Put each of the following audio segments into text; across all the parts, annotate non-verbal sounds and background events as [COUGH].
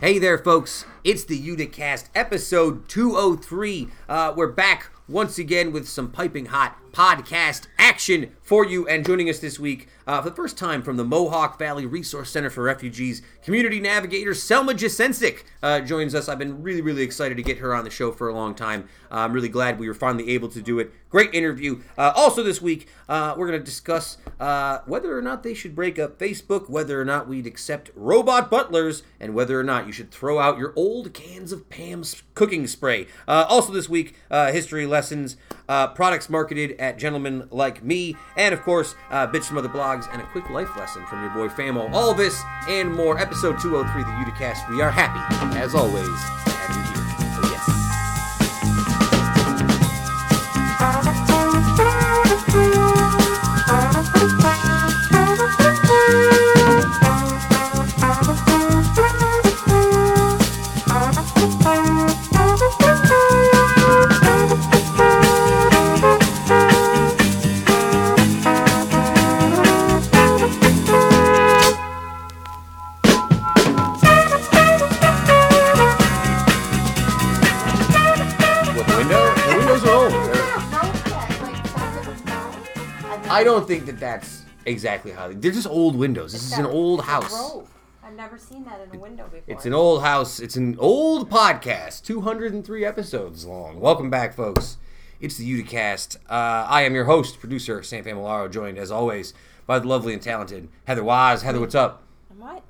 Hey there, folks. It's the Uticast episode 203. Uh, we're back once again with some piping hot podcast action for you. And joining us this week uh, for the first time from the Mohawk Valley Resource Center for Refugees, community navigator Selma Jasencic uh, joins us. I've been really, really excited to get her on the show for a long time. Uh, I'm really glad we were finally able to do it. Great interview. Uh, also, this week, uh, we're going to discuss uh, whether or not they should break up Facebook, whether or not we'd accept robot butlers, and whether or not you should throw out your old cans of Pam's cooking spray. Also, this week, history lessons, products marketed at gentlemen like me, and of course, uh, bits from other blogs, and a quick life lesson from your boy Famo. All this and more. Episode 203, the Uticast. We are happy, as always, I don't think that that's exactly how they, they're just old windows. This is an old house. I've never seen that in a window before. It's an old house. It's an old podcast, 203 episodes long. Welcome back, folks. It's the Uticast. Uh, I am your host, producer Sam Familaro, joined as always by the lovely and talented Heather Wise. Heather, what's up? What?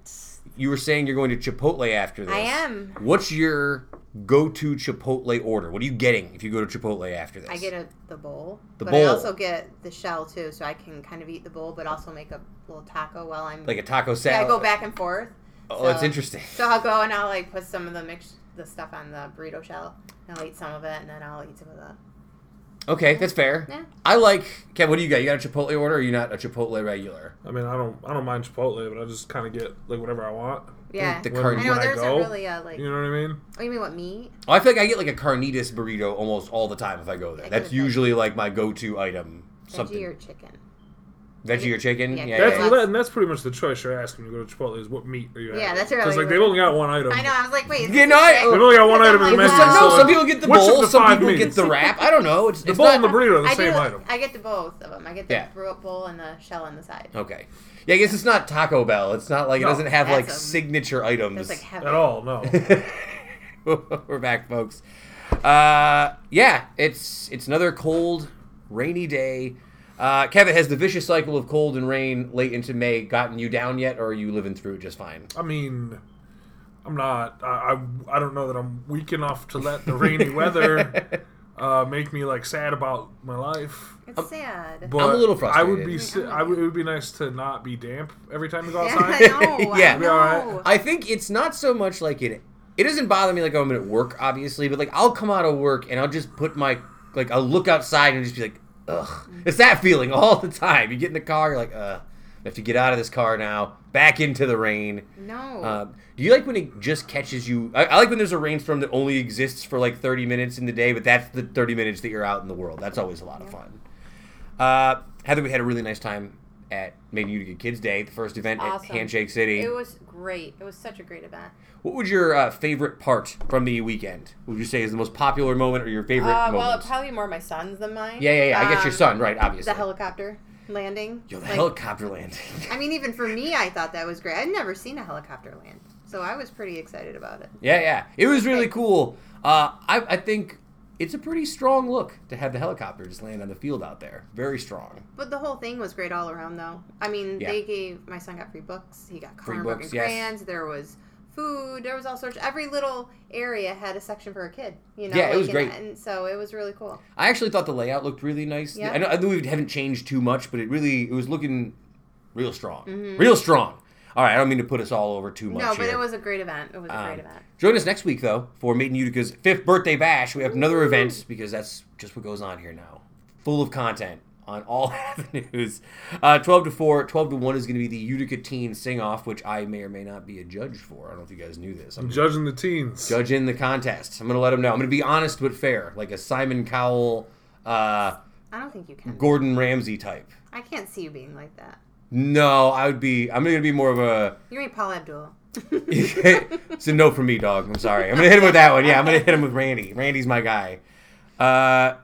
You were saying you're going to Chipotle after this. I am. What's your go-to Chipotle order? What are you getting if you go to Chipotle after this? I get a the bowl, The but bowl. I also get the shell too, so I can kind of eat the bowl, but also make a little taco while I'm. like a taco yeah, salad. I go back and forth. Oh, that's interesting. So I'll go and I'll like put some of the mix the stuff on the burrito shell. And I'll eat some of it, and then I'll eat some of the. Okay, that's fair. Yeah. I like. Kev, what do you got? You got a Chipotle order? or Are you not a Chipotle regular? I mean, I don't, I don't mind Chipotle, but I just kind of get like whatever I want. Yeah. the When- carne- I know when I there's go, a really uh, like. You know what I mean? Oh, you mean what meat? Oh, I feel like I get like a carnitas burrito almost all the time if I go there. I That's usually like my go-to item. Something Veggie or chicken? Veggie or chicken. Yeah, Yeah, That's yeah. that's- well, and that's pretty much the choice you're asking when you go to Chipotle is what meat are you Yeah, that's right. Because like they've only got one item. I know. I was like, wait. You know, a I- steak? They've only got one item I'm in the menu. Some, no, so, some people get the bowl. the Some people meats? get the wrap. I don't know. It's, The it's bowl not, and the burrito are the I same do, item. I get the both of them. I get the Yeah. bowl and the shell on the side. Okay. Yeah, I guess it's not Taco Bell. It's not like it doesn't have like a- signature items. Like. At all, no. [LAUGHS] We're back, folks. Uh, yeah, it's it's another cold, rainy day. Uh, Kevin, has the vicious cycle of cold and rain late into May gotten you down yet, or are you living through it just fine? I mean, I'm not. I, I, I don't know that I'm weak enough to let the rainy [LAUGHS] weather uh, make me like sad about my life. It's sad. But I'm a little frustrated. I would be. si- I would, it would be nice to not be damp every time you go Yeah, outside. I know. [LAUGHS] Yeah. I Be all right. I think it's not so much like it. It doesn't bother me like I'm at work, obviously, but like I'll come out of work and I'll just put my like I'll look outside and just be like, ugh. It's that feeling all the time. You get in the car, you're like, uh, I have to get out of this car now, back into the rain. No. Um, do you like when it just catches you? I, I like when there's a rainstorm that only exists for like 30 minutes in the day, but that's the 30 minutes that you're out in the world. That's always a lot of fun. Uh, Heather, we had a really nice time at Made in Utica Kids Day, the first event Awesome. at Handshake City. it was great. It was such a great event. What was your uh, favorite part from the weekend? Would you say is the most popular moment or your favorite Uh, well, moment? probably more my son's than mine. yeah, yeah, yeah. I guess your Um, son, right? Obviously. The helicopter landing. Yo, the Like, helicopter landing. I mean, even for me, I thought that was great. I'd never seen a helicopter land, so I was pretty excited about it. yeah, yeah. It was really cool. Uh, I, I think it's a pretty strong look to have the helicopter just land on the field out there. Very strong. But the whole thing was great all around, though. I mean, Yeah. they gave my son got free books. He got Free books, and yes. crayons. There was food. There was all sorts. Every little area had a section for a kid. You know, Yeah, it was and- great. and so it was really cool. I actually thought the layout looked really nice. Yeah. I know, I know we haven't changed too much, but it really it was looking real strong. Mm-hmm. Real strong. All right, I don't mean to put us all over too much no, but here. it was a great event. It was a Um, great event. Join us next week, though, for Made in Utica's fifth birthday bash. We have another event because that's just what goes on here now. Full of content on all [LAUGHS] avenues. Uh, 12 to 4, 12 to 1 is going to be the Utica Teen Sing Off, which I may or may not be a judge for. I don't know if you guys knew this. I'm I'm judging the teens. judging the contest. I'm going to let them know. I'm going to be honest but fair, like a Simon Cowell, uh, I don't think you can. Gordon Ramsay type. I can't see you being like that. No, I would be. I'm going to be more of a. You're gonna Paul Abdul. [LAUGHS] it's a no for me, dog. I'm sorry. I'm gonna hit him with that one. Yeah, I'm gonna hit him with Randy. Randy's my guy. Uh,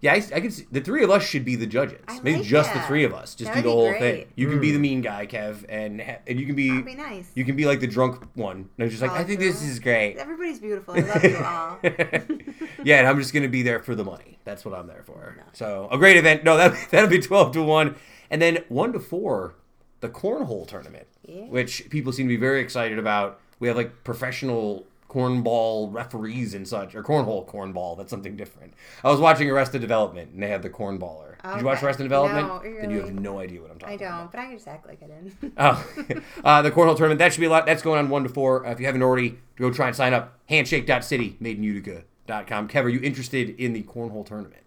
yeah, I, I can see the three of us should be the judges. I Maybe like just the three of us. Just That do would the be whole thing. great. You can be the mean guy, Kev, and ha- and you can be, That'd be nice. you can be like the drunk one. And it's just like Oh, I think this true. is great. Everybody's beautiful. I love you all. [LAUGHS] yeah, and I'm just gonna be there for the money. That's what I'm there for. So a great event. No, that that'll be twelve to one, and then one to four, the cornhole tournament, Yeah. which people seem to be very excited about. We have like professional cornball referees and such, or cornhole cornball. That's something different. I was watching Arrested Development, and they had the cornballer. Did you watch Arrested Development? No, Then you have no idea what I'm talking about. I don't, but I just act like I did. [LAUGHS] Oh, [LAUGHS] uh, the cornhole tournament. That should be a lot. That's going on one to four. Uh, if you haven't already, go try and sign up. Handshake.city, made in Utica.com. Kev, are you interested in the cornhole tournament?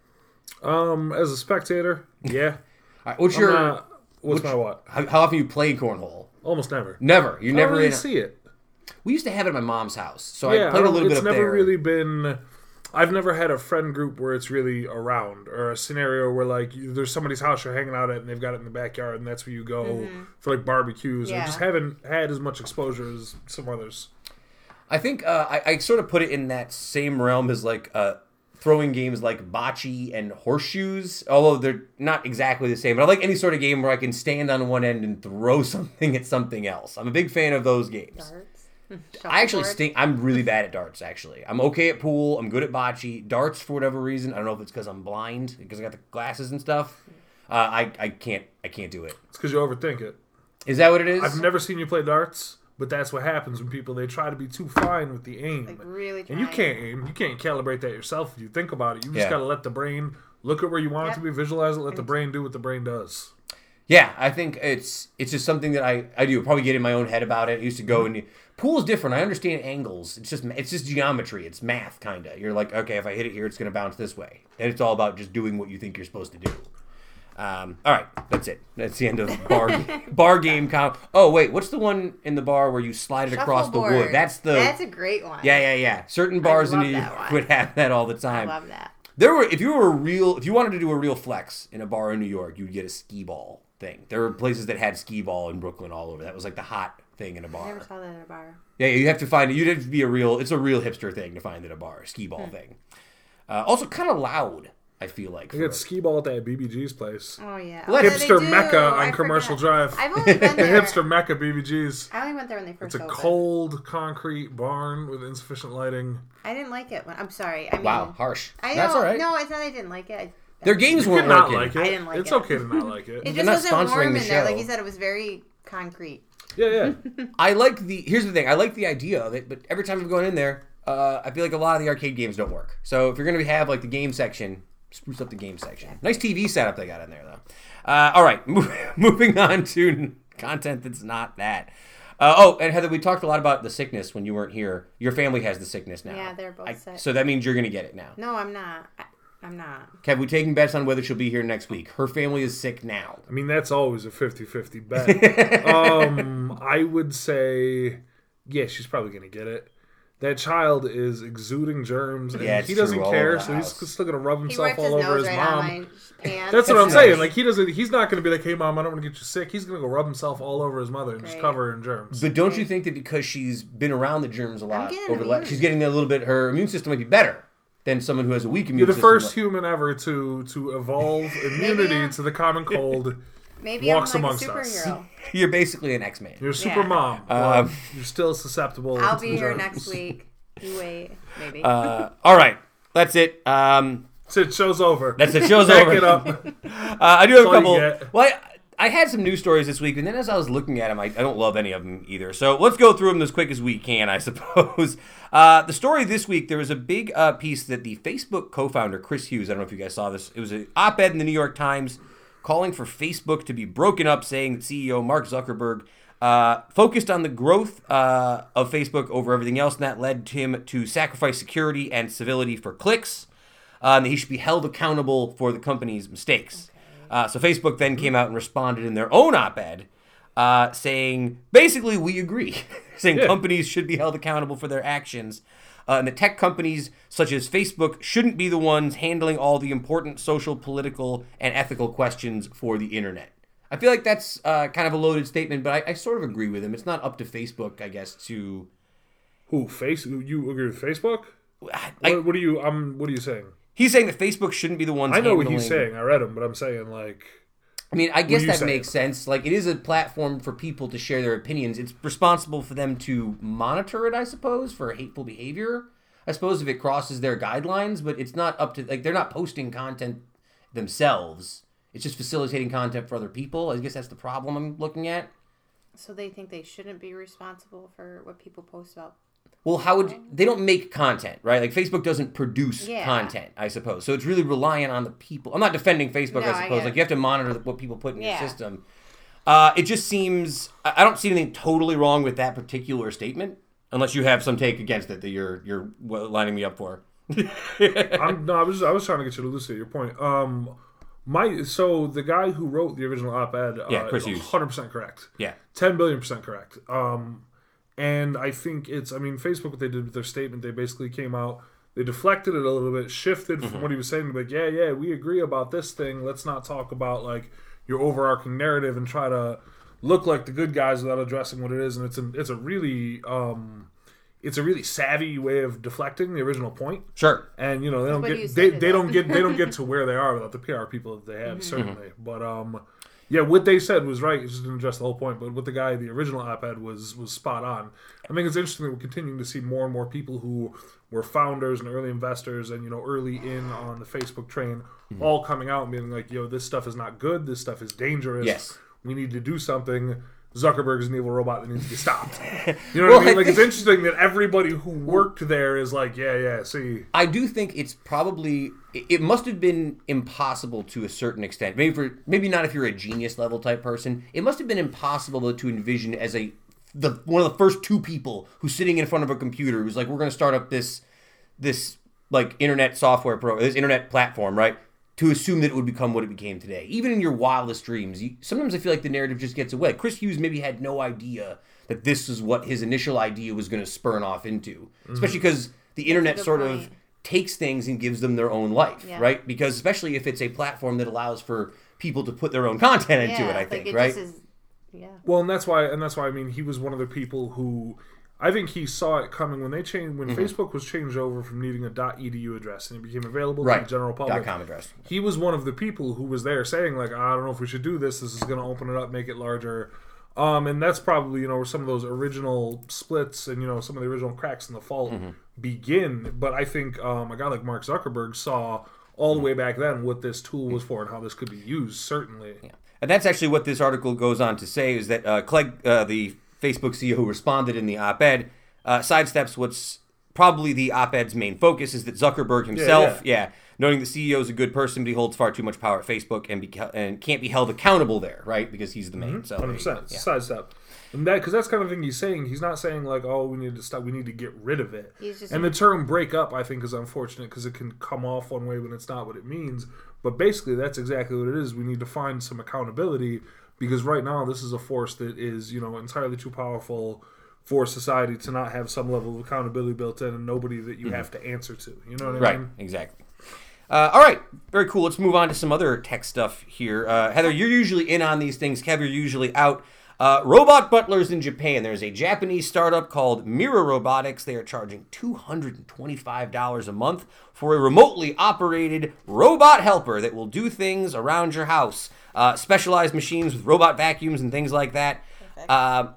Um, as a spectator, yeah. Right, what's I'm your not- what's my what? how, how often you play cornhole? Almost never. Never. You I never. really see it. we used to have it at my mom's house, so yeah, I played a don't- little bit it's never there. really been. I've never had a friend group where it's really around, or a scenario where like there's somebody's house you're hanging out at, and they've got it in the backyard, and that's where you go for like barbecues. I Yeah. just haven't had as much exposure as some others. I think uh, I, I sort of put it in that same realm as like uh, throwing games like bocce and horseshoes, although they're not exactly the same. But I like any sort of game where I can stand on one end and throw [LAUGHS] something at something else. I'm a big fan of those games. Darts. [LAUGHS] I actually Shuffleboard. stink. I'm really bad at darts. Actually, I'm okay at pool. I'm good at bocce. Darts, for whatever reason, I don't know if it's because I'm blind, because I got the glasses and stuff. Uh, I I can't I can't do it. It's because you overthink it. Is that what it is? I've never seen you play darts, but that's what happens when people they try to be too fine with the aim. Like really And you can't aim. You can't calibrate that yourself. If you think about it, you just Yeah. got to let the brain look at where you want it to be, visualize it, let the brain do what the brain does. Yeah, I think it's it's just something that I I do probably get in my own head about it. I used to go mm-hmm. and pool's different. I understand angles. It's just it's just geometry. It's math kind of. You're like, okay, if I hit it here, it's gonna bounce this way, and it's all about just doing what you think you're supposed to do. Um, all right, that's it. That's the end of bar [LAUGHS] bar game. Com- oh wait, what's the one in the bar where you slide it across the wood? That's the That's a great one. yeah yeah yeah. Certain bars in New York would have that all the I time. love that. There were if you were a real if you wanted to do a real flex in a bar in New York, you'd get a skee ball thing. There were places that had skee ball in Brooklyn all over. That was like the hot thing in a I never saw that at a bar. Yeah, you have to find it. You'd have to be a real. It's a real hipster thing to find at a bar. Skee ball Hmm. thing. Uh, also, kind of loud. I feel like. You for get skee ball at that BBG's place. Oh yeah. Oh, Hipster they. Mecca on I Commercial forgot. Drive. I've only been [LAUGHS] The hipster Mecca BBG's. I only went there when they first. It's a opened. cold concrete barn with insufficient lighting. I didn't like it. When, I'm sorry. I mean, wow, harsh. I That's don't- all right. No, it's not. I didn't like it. I, Their games You weren't not working. like it. I didn't like it's it. It's okay to not like it. It just not wasn't sponsoring warm the in there. Like you said, it was very concrete. yeah, yeah. [LAUGHS] I like the. Here's the thing. I like the idea of it, but every time I'm going in there, uh, I feel like a lot of the arcade games don't work. So if you're gonna have like the game section, spruce up the game section. Nice TV setup they got in there though. Uh, all right, [LAUGHS] moving on to content that's not that. Uh, oh, and Heather, we talked a lot about the sickness when you weren't here. Your family has the sickness now. Yeah, they're both I- sick. So that means you're gonna get it now. No, I'm not. I, I'm not. Have we taken bets on whether she'll be here next week? Her family is sick now. I mean, that's always a 50-50 bet. [LAUGHS] um, I would say, yeah, she's probably gonna get it. That child is exuding germs, and Yeah, he doesn't true, care, over the so he's still gonna rub himself wiped his all over nose his right mom. on my [LAUGHS] pants. That's what I'm saying. Like he doesn't. He's not going to be like, "Hey, mom, I don't want to get you sick." He's going to go rub himself all over his mother and just cover her in germs. But don't you think that because she's been around the germs a lot getting over the la- immune. she's getting a little bit her immune system might be better than someone who has a weak immune You're the system. first human ever to to evolve [LAUGHS] immunity to the common cold. [LAUGHS] Maybe walks I'm like a amongst us. superhero. [LAUGHS] You're basically an X-Man. You're a super Yeah. mom. Um, but you're still susceptible. I'll to be the here germs. next week. [LAUGHS] You wait, maybe. Uh, all right, that's it. Um, That's it. Show's over. that's it. [LAUGHS] Show's Back over. it up. Uh, I do have a That's all couple. get. Well, I, I had some news stories this week, and then as I was looking at them, I, I don't love any of them either. So let's go through them as quick as we can, I suppose. Uh, the story this week, there was a big uh, piece that the Facebook co-founder Chris Hughes. I don't know if you guys saw this. It was an op-ed in the New York Times calling for Facebook to be broken up, saying that CEO Mark Zuckerberg. Uh, focused on the growth uh, of Facebook over everything else, and that led him to sacrifice security and civility for clicks uh, and that he should be held accountable for the company's mistakes. Uh, so Facebook then came out and responded in their own op-ed, uh, saying basically we agree, [LAUGHS] saying Yeah. companies should be held accountable for their actions, uh, and that tech companies such as Facebook shouldn't be the ones handling all the important social, political, and ethical questions for the internet. I feel like that's uh, kind of a loaded statement, but I, I sort of agree with him. It's not up to Facebook, I guess, to. Who face? You agree with Facebook? I, what, what are you? Um, what are you saying? he's saying that Facebook shouldn't be the ones. I know what he's saying. I read him, but I'm saying like, I mean, I guess that saying? makes sense. Like, it is a platform for people to share their opinions. It's responsible for them to monitor it, I suppose, for hateful behavior. I suppose if it crosses their guidelines, but it's not up to like they're not posting content themselves. It's just facilitating content for other people. I guess that's the problem I'm looking at. So they think they shouldn't be responsible for what people post about. Well, how would they don't make content, right? Like Facebook doesn't produce Yeah. content, I suppose. So it's really reliant on the people. I'm not defending Facebook, No, I I suppose. get like you have to monitor what people put in Yeah. your system. Uh, it just seems I I don't see anything totally wrong with that particular statement, unless you have some take against it that you're you're lining me up for. [LAUGHS] I'm no, I was I was trying to get you to elucidate your point. Um, my so the guy who wrote the original op-ed, uh, Yeah, Chris is Hughes. 100 percent correct. Yeah, 10 billion percent correct. Um, and I think it's, I mean, Facebook, what they did with their statement, they basically came out, they deflected it a little bit, shifted Mm-hmm. from what he was saying, like, yeah, yeah, we agree about this thing. Let's not talk about like your overarching narrative and try to look like the good guys without addressing what it is. And it's a, it's a really, um, it's a really savvy way of deflecting the original point sure. and you know they don't what get said they, they don't get they don't [LAUGHS] get to where they are without the PR people that they have Mm-hmm. certainly. But um, yeah, what they said was right. It just didn't address the whole point. But what the guy the original op-ed was was spot on. I think it's interesting that we're continuing to see more and more people who were founders and early investors and you know early in on the Facebook train Mm-hmm. all coming out and being like, yo, this stuff is not good. This stuff is dangerous. Yes. we need to do something. Zuckerberg is an evil robot that needs to be stopped. [LAUGHS] You know Well, what I mean? I Like it's [LAUGHS] interesting that everybody who worked there is like, yeah, yeah. See, I do think it's probably it- must have been impossible to a certain extent. Maybe for maybe not if you're a genius level type person. It must have been impossible to envision as a the one of the first two people who's sitting in front of a computer who's like, we're going to start up this this like internet software pro this internet platform, right? To assume that it would become what it became today, even in your wildest dreams. You, sometimes I feel like the narrative just gets away. Chris Hughes maybe had no idea that this is what his initial idea was going to spurn off into, mm-hmm. especially because the internet good sort of takes things and gives them their own life, Yeah. right? Because especially if it's a platform that allows for people to put their own content into yeah, it, I like think, it right? just is. Yeah. Well, and that's why, and that's why I mean, he was one of the people who, I think he saw it coming when they changed when Mm-hmm. Facebook was changed over from needing a .edu address and it became available to the general public. Com address. He was one of the people who was there saying like, I don't know if we should do this. This is going to open it up, make it larger. Um, and that's probably you know where some of those original splits and you know some of the original cracks in the fault Mm-hmm. begin. But I think um, a guy like Mark Zuckerberg saw all Mm-hmm. the way back then what this tool was for and how this could be used. Certainly, And that's actually what this article goes on to say is that uh, Clegg, uh, the Facebook CEO who responded in the op-ed, uh, sidesteps what's probably the op-ed's main focus is that Zuckerberg himself, yeah, noting the CEO is a good person, but he holds far too much power at Facebook and be, and can't be held accountable there, right? Because he's the main. So Mm-hmm. Hundred percent yeah. sidestep, and that because that's kind of thing he's saying. He's not saying like, "Oh, we need to stop. We need to get rid of it." He's just- and the term "break up," I think, is unfortunate because it can come off one way when it's not what it means. But basically, that's exactly what it is. We need to find some accountability because right now, this is a force that is, you know, entirely too powerful for society to not have some level of accountability built in and nobody that you have to answer to. You know what I Mm-hmm. Right, exactly. Uh, all right, very cool. Let's move on to some other tech stuff here. Uh, Heather, you're usually in on these things. Kev, you're usually out. Uh, robot butlers in Japan. There's a Japanese startup called Mira Robotics. They are charging $225 a month for a remotely operated robot helper that will do things around your house. Uh, specialized machines with robot vacuums and things like that. Uh,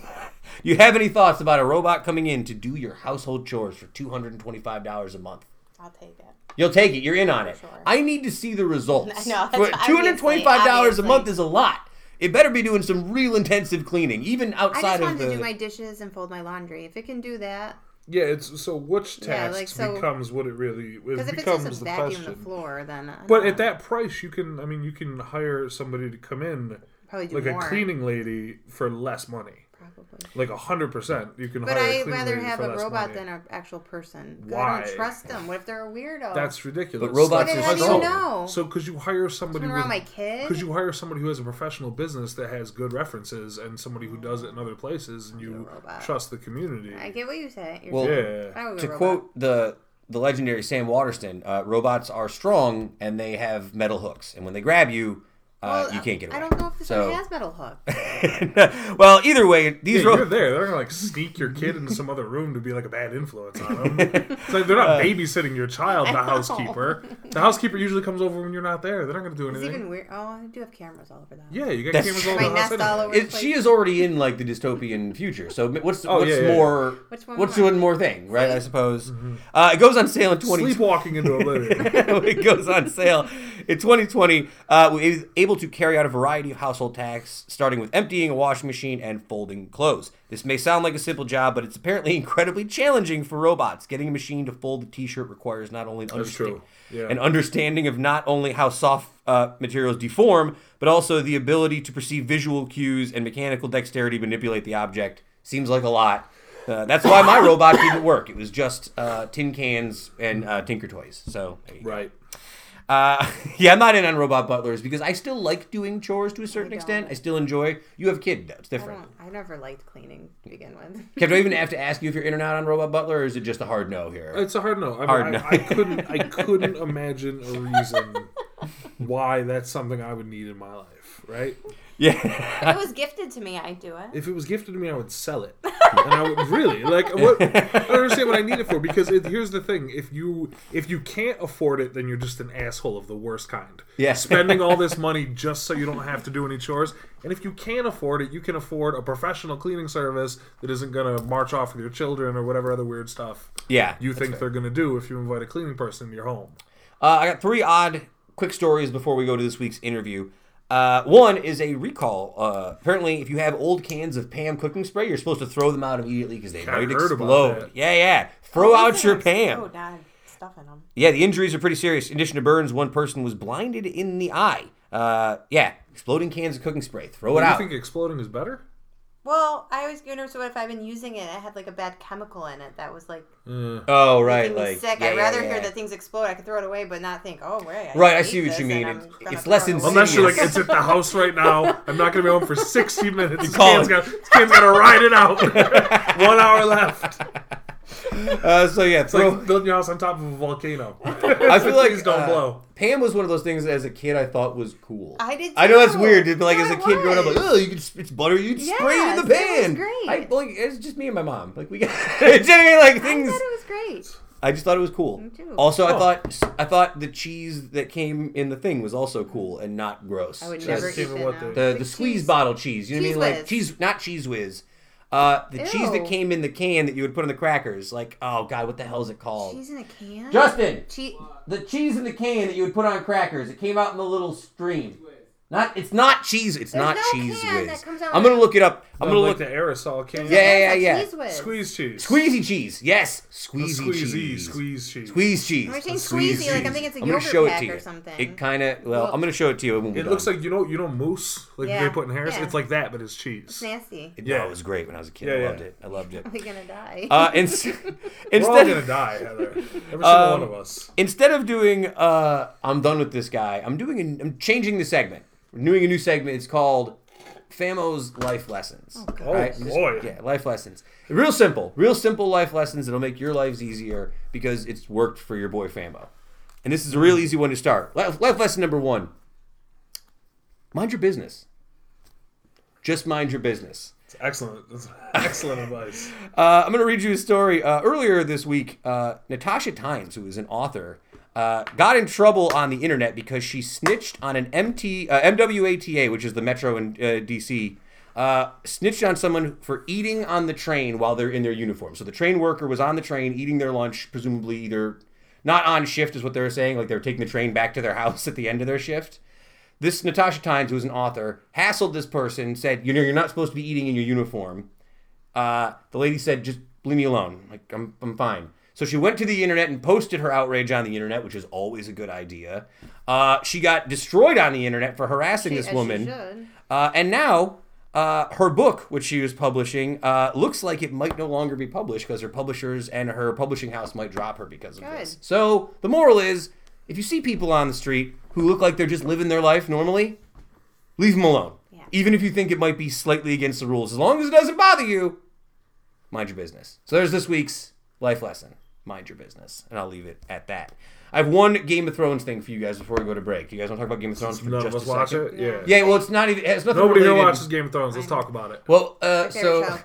[LAUGHS] you have any thoughts about a robot coming in to do your household chores for $225 a month? I'll take it. You'll take it. You're in on it. sure. I need to see the results. [LAUGHS] I know, that's But Two hundred twenty-five dollars a month is a lot. It better be doing some real intensive cleaning, even I outside just of wanted the. to do my dishes and fold my laundry. If it can do that, Yeah, it's so which Yeah, task like, so- becomes what it really it because if it's becomes just a the vacuum question. the floor, then But don't at that price, you can. I mean, you can hire somebody to come in, like more. a cleaning lady, for less money. Probably. Like a hundred percent, you can But hire. a I'd cleaning rather lady have a robot money. than an actual person. 'Cause I Why? don't trust them. What if they're a weirdo? That's ridiculous. But robots But are how you strong. know? So, because you hire somebody Something around my kid? because you hire somebody who has a professional business that has good references, and somebody who does it in other places, and you trust the community. I get what you say. You're Well, saying. Yeah. I would go to quote the the legendary Sam Waterston, uh, robots are strong and they have metal hooks, and when they grab you, uh, Well, you can't get away. I don't know if this So- one has metal hook. [LAUGHS] well, either way, these Yeah, ro- you're there. They're gonna like sneak your kid into some other room to be like a bad influence on them. It's like they're not [LAUGHS] babysitting your child. The housekeeper. The housekeeper usually comes over when you're not there. They're not gonna do anything. It's even weird. Oh, I do have cameras all over that. Yeah, you got That's cameras all My over the house. nest all over it, place. she is already in like the dystopian future. So what's Oh, what's yeah, yeah. more Which one what's more? one more thing, right? I suppose uh, it goes on sale in twenty. Sleepwalking into oblivion. [LAUGHS] it goes on sale in 2020. Uh, we was able to carry out a variety of household tasks, starting with emptying a washing machine and folding clothes. This may sound like a simple job, but it's apparently [LAUGHS] incredibly challenging for robots. Getting a machine to fold a T-shirt requires not only an, That's understa- true. Yeah. an understanding of not only how soft uh, materials deform, but also the ability to perceive visual cues and mechanical dexterity to manipulate the object. Seems like a lot. Uh, that's why my [LAUGHS] robot didn't work. It was just uh, tin cans and uh, Tinker Toys. So you go. Right. Uh, [LAUGHS] yeah, I'm not in on robot butlers because I still like doing chores to a certain don't. extent. I still enjoy. You have a kid, though. It's I different. don't. I never liked cleaning to begin with. [LAUGHS] Kev, do I even have to [LAUGHS] ask you if you're in or out on robot butler, or is it just a hard no here? It's a hard no. I, mean, Hard I, no. I couldn't. I couldn't imagine a reason why that's something I would need in my life. Right. yeah. if it was gifted to me, I'd do it. If it was gifted to me, I would sell it, and I would really like. [LAUGHS] What, I don't understand what I need it for because it, here's the thing: if you if you can't afford it, then you're just an asshole of the worst kind. Yeah. spending all this [LAUGHS] money just so you don't have to do any chores. And if you can't afford it, you can afford a professional cleaning service that isn't gonna march off with your children or whatever other weird stuff yeah. you think fair. they're gonna do if you invite a cleaning person into your home. Uh, I got three odd quick stories before we go to this week's interview. Uh, one is a recall. Uh, apparently, if you have old cans of Pam cooking spray, you're supposed to throw them out immediately because they I've might heard explode. that. Yeah, yeah. Throw out These your things Pam. explode, not stuff in them. Yeah, the injuries are pretty serious. In addition to burns, one person was blinded in the eye. Uh, yeah, exploding cans of cooking spray. Throw it out. Do you think exploding is better? Well, I always wonder. So what if I've been using it, I had like a bad chemical in it that was like Uh, oh, right, like sick. yeah, I'd yeah, rather yeah. hear that things explode. I could throw it away, but not think, oh, wait. I Right, I see what you mean. It's- it's less it away. unless you're like, it's at the house right now. I'm not gonna be home for 60 [LAUGHS] minutes. This call kid's it. got this kid's gotta ride it out. [LAUGHS] One hour left. Uh, so yeah, It's throw. like building your house on top of a volcano. [LAUGHS] I feel like Please don't uh, blow. Pam was one of those things as a kid I thought was cool. I did I know that's weird. But like No, as a it kid growing up, like oh, you could it's butter, you would spray it in the Yes, it was pan. great. I like it's just me and my mom. Like we got [LAUGHS] genuinely like I thought it was great. I just thought it was cool. Me too. Also, I Oh. thought I thought the cheese that came in the thing was also cool and not gross. I would never eat came it the- the the, The squeeze bottle cheese. You know what I Cheese mean? Like cheese, not cheese whiz. Uh, the cheese that came in the can that you would put in the crackers. Like oh god, what the hell is it called? Cheese in a can. Justin, Cheese. the cheese in the can that you would put on crackers. It came out in the little stream. Not it's not cheese. It's There's not no cheese can whiz. that comes out I'm gonna look it up. I'm I'm gonna like look. the aerosol can. Yeah, yeah, yeah, yeah. Cheese. Squeeze cheese. Squeezy cheese. Yes, The squeezy, squeezy, cheese. squeeze cheese. Squeeze cheese. Am I saying A squeeze squeezy? Like, I'm thinking it's a I'm gonna yogurt show it pack to you. or something. It kind of. Well, Well- I'm gonna show it to you. When we're It done. looks like you know you know mousse like Yeah, they put in Harris. yeah. It's like that, but it's It's cheese. nasty. It, Yeah. no, it was great when I was a kid. Yeah, I yeah. loved it. I loved it. [LAUGHS] We're we gonna die? Uh, ins- [LAUGHS] We're all [LAUGHS] instead, gonna die, Heather. Every single Um, one of us. instead of doing uh I'm done with this guy, I'm doing a, I'm changing the segment. We're doing a new segment. It's called Famo's Life Lessons. Oh, Oh, boy. yeah, life lessons. Real simple. Real simple life lessons that'll make your lives easier because it's worked for your boy Famo. And this is a real easy one to start. Life, life lesson number 1. Mind your business. Just mind your business. It's excellent. That's excellent advice. [LAUGHS] Uh, I'm going to read you a story. Uh, earlier this week, uh, Natasha Tynes, who is an author, uh, got in trouble on the internet because she snitched on an MT, uh, MWATA, which is the metro in uh, DC, uh, snitched on someone for eating on the train while they're in their uniform. So the train worker was on the train eating their lunch, presumably either not on shift, is what they were saying, like they were taking the train back to their [LAUGHS] house at the end of their shift. This Natasha Tynes, who is an author, hassled this person, said, "You know, you're not supposed to be eating in your uniform." uh, the lady said, "Just leave me alone. Like I'm, I'm fine." So she went to the internet and posted her outrage on the internet, which is always a good idea. Uh, she got destroyed on the internet for harassing She- this as she woman, uh, and now uh, her book, which she was publishing, uh, looks like it might no longer be published because her publishers and her publishing house might drop her because of this. So the moral is, if you see people on the street who look like they're just living their life normally, leave them alone. Yeah. Even if you think it might be slightly against the rules, as long as it doesn't bother you, mind your business. So there's this week's life lesson. Mind your business, and I'll leave it at that. I have one Game of Thrones thing for you guys before we go to break. Do you guys want to talk about Game of Thrones for None of just us a watch second? it. Yeah. Yeah, well, it's not even. It's nothing Nobody here related. watches Game of Thrones. Let's talk about it. Well, uh, Favorite so show.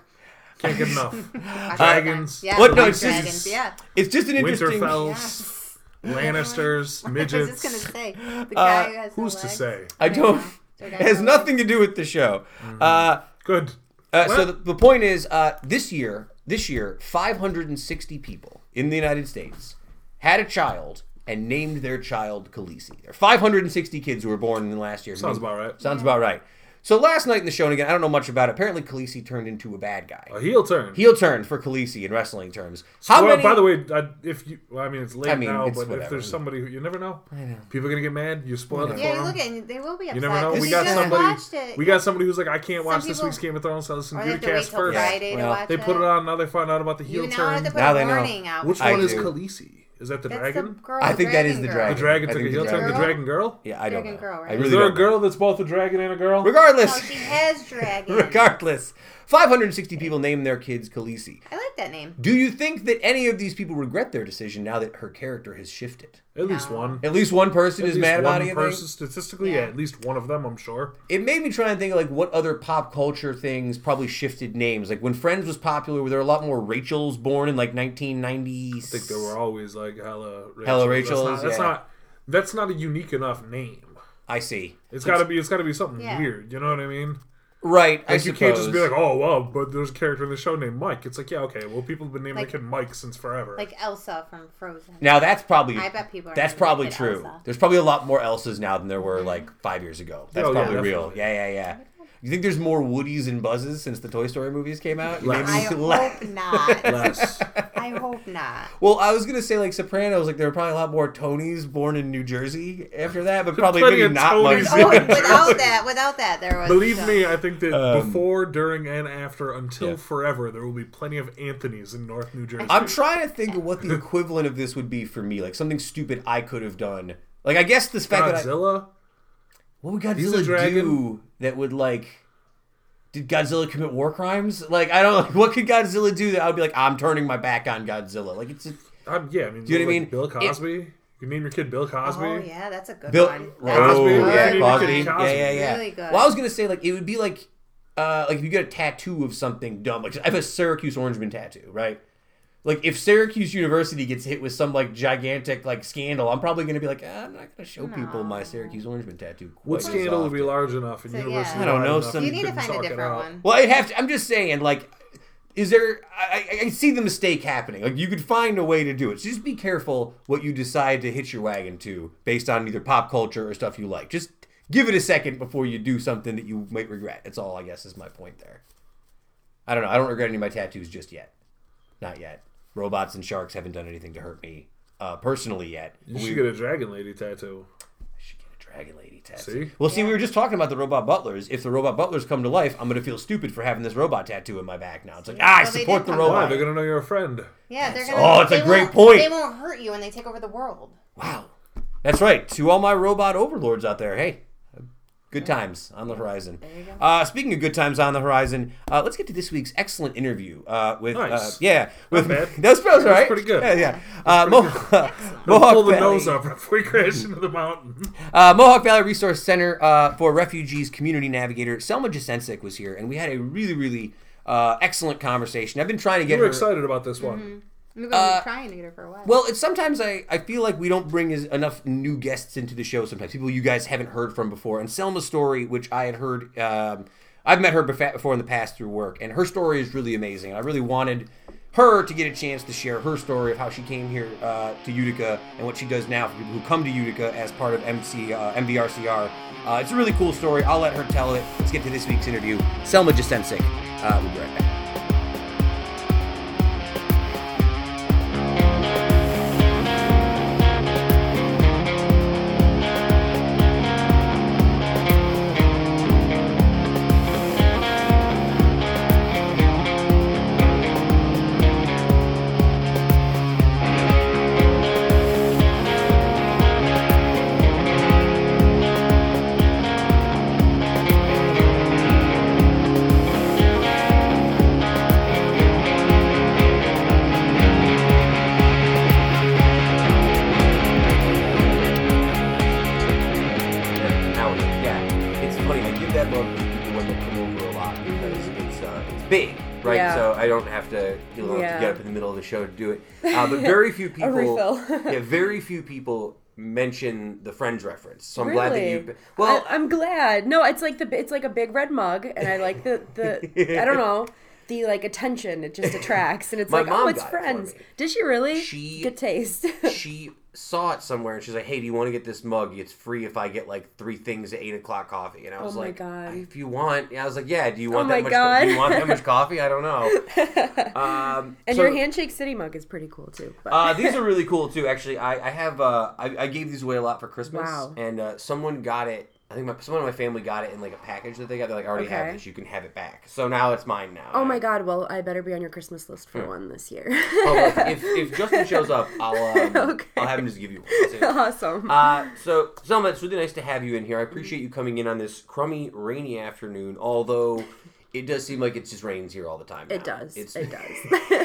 Can't get enough. [LAUGHS] Dragons. Yeah, What? No, watch it's just- dragons. Yeah. it's just an interesting. Winterfell, Yes. Lannisters, [LAUGHS] I was midgets. just gonna say the Uh, guy who has no Who's to legs. say? I don't. They're It has nothing to do with the show. Uh, Good. Uh, so What? the, the point is, uh, this year, this year, 560 people in the United States had a child and named their child Khaleesi. There are 560 kids who were born in the last year. Sounds about right. Sounds about right. So last night in the show, and again, I don't know much about it. Apparently, Khaleesi turned into a bad guy. A heel turn. Heel turn for Khaleesi in wrestling terms. How well, many? by the way, I, if you, well, I mean, it's late I mean, now, it's but if there's somebody who you never know, I know. people are gonna get mad. You spoiled it Yeah, for you them. look at they will be upset. You never know. 'cause We got somebody. it. We got somebody who's like, I can't watch this week's Game of Thrones. So listen or to they you have to to wait cast till first. Friday to Well, watch They it. put it on. Now they find out about the heel You now have turn. to put Now a they know. warning out. Which I one is do. Khaleesi? Is that the That's dragon? the girl. I think that is the girl. dragon. the dragon I took a heel turn. The dragon- dragon girl. Yeah, I don't Dragon know. girl, I really Is there don't a know. girl that's both a dragon and a girl? Regardless. No, she has dragon. [LAUGHS] Regardless. 560 people named their kids Khaleesi. I like that name. Do you think that any of these people regret their decision now that her character has shifted? At least No. one. At least one person At is least mad about it. one anything. person statistically, yeah. Yeah. at least one of them, I'm sure. It made me try and think like what other pop culture things probably shifted names. Like when Friends was popular, were there a lot more Rachels born in like 1990s? I think there were always like hella Rachels. Hella That's Rachels, not- That's yeah. not. That's not a unique enough name. I see. It's got to be. It's got to be something Yeah. weird. You know what I mean? Right. I Like you can't just be like, oh well, but there's a character in the show named Mike. It's like, yeah, okay, well, people have been naming Like- their kid Mike since forever. Like Elsa from Frozen. Now that's probably I bet people are that's probably true. Elsa. There's probably a lot more Elsas now than there were like five years ago. That's Oh, yeah, probably real. definitely. Yeah, yeah, yeah. You think there's more Woodies and Buzzes since the Toy Story movies came out? Less. I Maybe less. hope not. [LAUGHS] Less. I hope not. Well, I was gonna say like Sopranos, like there were probably a lot more Tonys born in New Jersey after that, but probably maybe of not much. Oh, [LAUGHS] without that, without that, there was. Believe some- me, I think that Um, before, during, and after, until Yeah. forever, there will be plenty of Anthony's in North New Jersey. I'm trying to think of what the equivalent of this would be for me, like something stupid I could have done. Like I guess the fact that I, Godzilla. What would Godzilla do that would like. Did Godzilla commit war crimes? Like I don't. Like, [LAUGHS] what could Godzilla do that I would be like, I'm turning my back on Godzilla? Like it's a, Um, yeah, I mean, Do you know what I mean? Bill It- Cosby. you can name your kid Bill Cosby. Oh yeah, that's a good Bill. one. Oh, That's Cosby, good. yeah, Cosby. Cosby. Cosby. Yeah, yeah, yeah. Really good. Well, I was gonna say like it would be like, uh, like if you get a tattoo of something dumb. Like I have a Syracuse Orangeman tattoo, right? Like if Syracuse University gets hit with some like gigantic like scandal, I'm probably gonna be like, ah, I'm not gonna show people my No. Syracuse Orangeman tattoo. What quite as scandal would be large enough and So, yeah. university? I don't know, wide some- you need to find a different one. Well, I'd have to. I'm just saying, like, is there? I, I- I see the mistake happening. Like, you could find a way to do it. So just be careful what you decide to hitch your wagon to, based on either pop culture or stuff you like. Just give it a second before you do something that you might regret. That's all. I guess is my point there. I don't know. I don't regret any of my tattoos just yet. Not yet. Robots and sharks haven't done anything to hurt me uh, personally yet. You We- should get a dragon lady tattoo. I should get a dragon lady tattoo. See? Well, see, we were just talking about the robot butlers. If the robot butlers come to life, I'm going to feel stupid for having this robot tattoo in my back now. It's like, ah, I Well, they support the come Why? robot. They're gonna know you're a friend. Yeah, they're gonna. oh, it's a great point. They won't hurt you when they take over the world. Wow. That's right. To all my robot overlords out there, hey, good times on the horizon. There you go. Uh, speaking of good times on the horizon, uh, let's get to this week's excellent interview uh, with uh, Nice. yeah with bad. [LAUGHS] that was, that was all right. pretty good. Yeah, yeah. Uh, Mo- [LAUGHS] Don't Mohawk pull the Valley, nose up before we crash into the mountain. [LAUGHS] uh, Mohawk Valley Resource Center uh, for Refugees Community Navigator Selma Jasencic was here, and we had a really really uh, excellent conversation. I've been trying to You get were her. excited about this one. We've been Uh, trying to get her for a while. Well, it's sometimes I, I feel like we don't bring as, enough new guests into the show. Sometimes people you guys haven't heard from before. And Selma's story, which I had heard, um, I've met her before in the past through work, and her story is really amazing. I really wanted her to get a chance to share her story of how she came here uh, to Utica and what she does now for people who come to Utica as part of MC uh, MVRCR. Uh, it's a really cool story. I'll let her tell it. Let's get to this week's interview. Selma Jasencic. Uh, we'll be right back. Few people, refill. [LAUGHS] yeah, very few people mention the Friends reference. So I'm glad that Really? you. Well, I, am glad. No, it's like the it's like a big red mug, and I like the the I don't know the like attention it just attracts, and it's like oh, it's it friends. me. Did she really? She- good taste. she [LAUGHS] saw it somewhere and she's like, "Hey, do you want to get this mug? It's free if I get like three things at eight o'clock coffee." And I was Oh like, God. Oh "If you want," yeah, I was like, "Yeah." Do you want my that much? God. Do you want that much coffee? I don't know. [LAUGHS] Um, and so- your handshake city mug is pretty cool too. Uh, these [LAUGHS] are really cool too. Actually, I, I have uh, I, I gave these away a lot for Christmas. Wow. And uh, someone got it. I think my, someone in my family got it in like a package that they got. They're like, I already have Okay. this. You can have it back. So now it's mine now. oh my god! Well, I better be on your Christmas list for one this year. Oh, well, if, if [LAUGHS] Justin shows up, I'll um, [LAUGHS] Okay. I'll have him just give you one. Awesome. Uh, so, Selma, it's really nice to have you in here. I appreciate you coming in on this crummy, rainy afternoon. Although it does seem like it just rains here all the time. It does. It's, It does. [LAUGHS]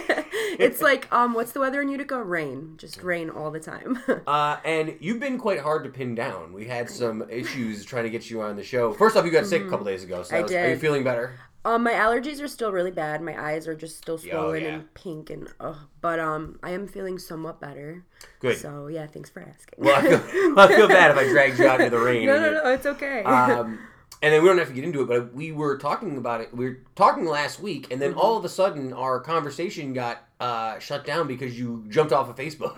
it's like um, what's the weather in Utica? Rain, just rain all the time. [LAUGHS] Uh, and you've been quite hard to pin down. We had some [LAUGHS] issues trying to get you on the show. First off, you got sick a couple days ago. So Mm-hmm. I was- Are you feeling better? um, my allergies are still really bad. My eyes are just still Oh, swollen yeah. and pink, and ugh. but um, I am feeling somewhat better. Good. So yeah, thanks for asking. Well, I feel, [LAUGHS] I feel bad if I dragged you out into the rain. no, no, no, it's okay. Um, and then we don't have to get into it, but we were talking about it. We were talking last week, and then Mm-hmm. all of a sudden, our conversation got uh, shut down because you jumped off of Facebook.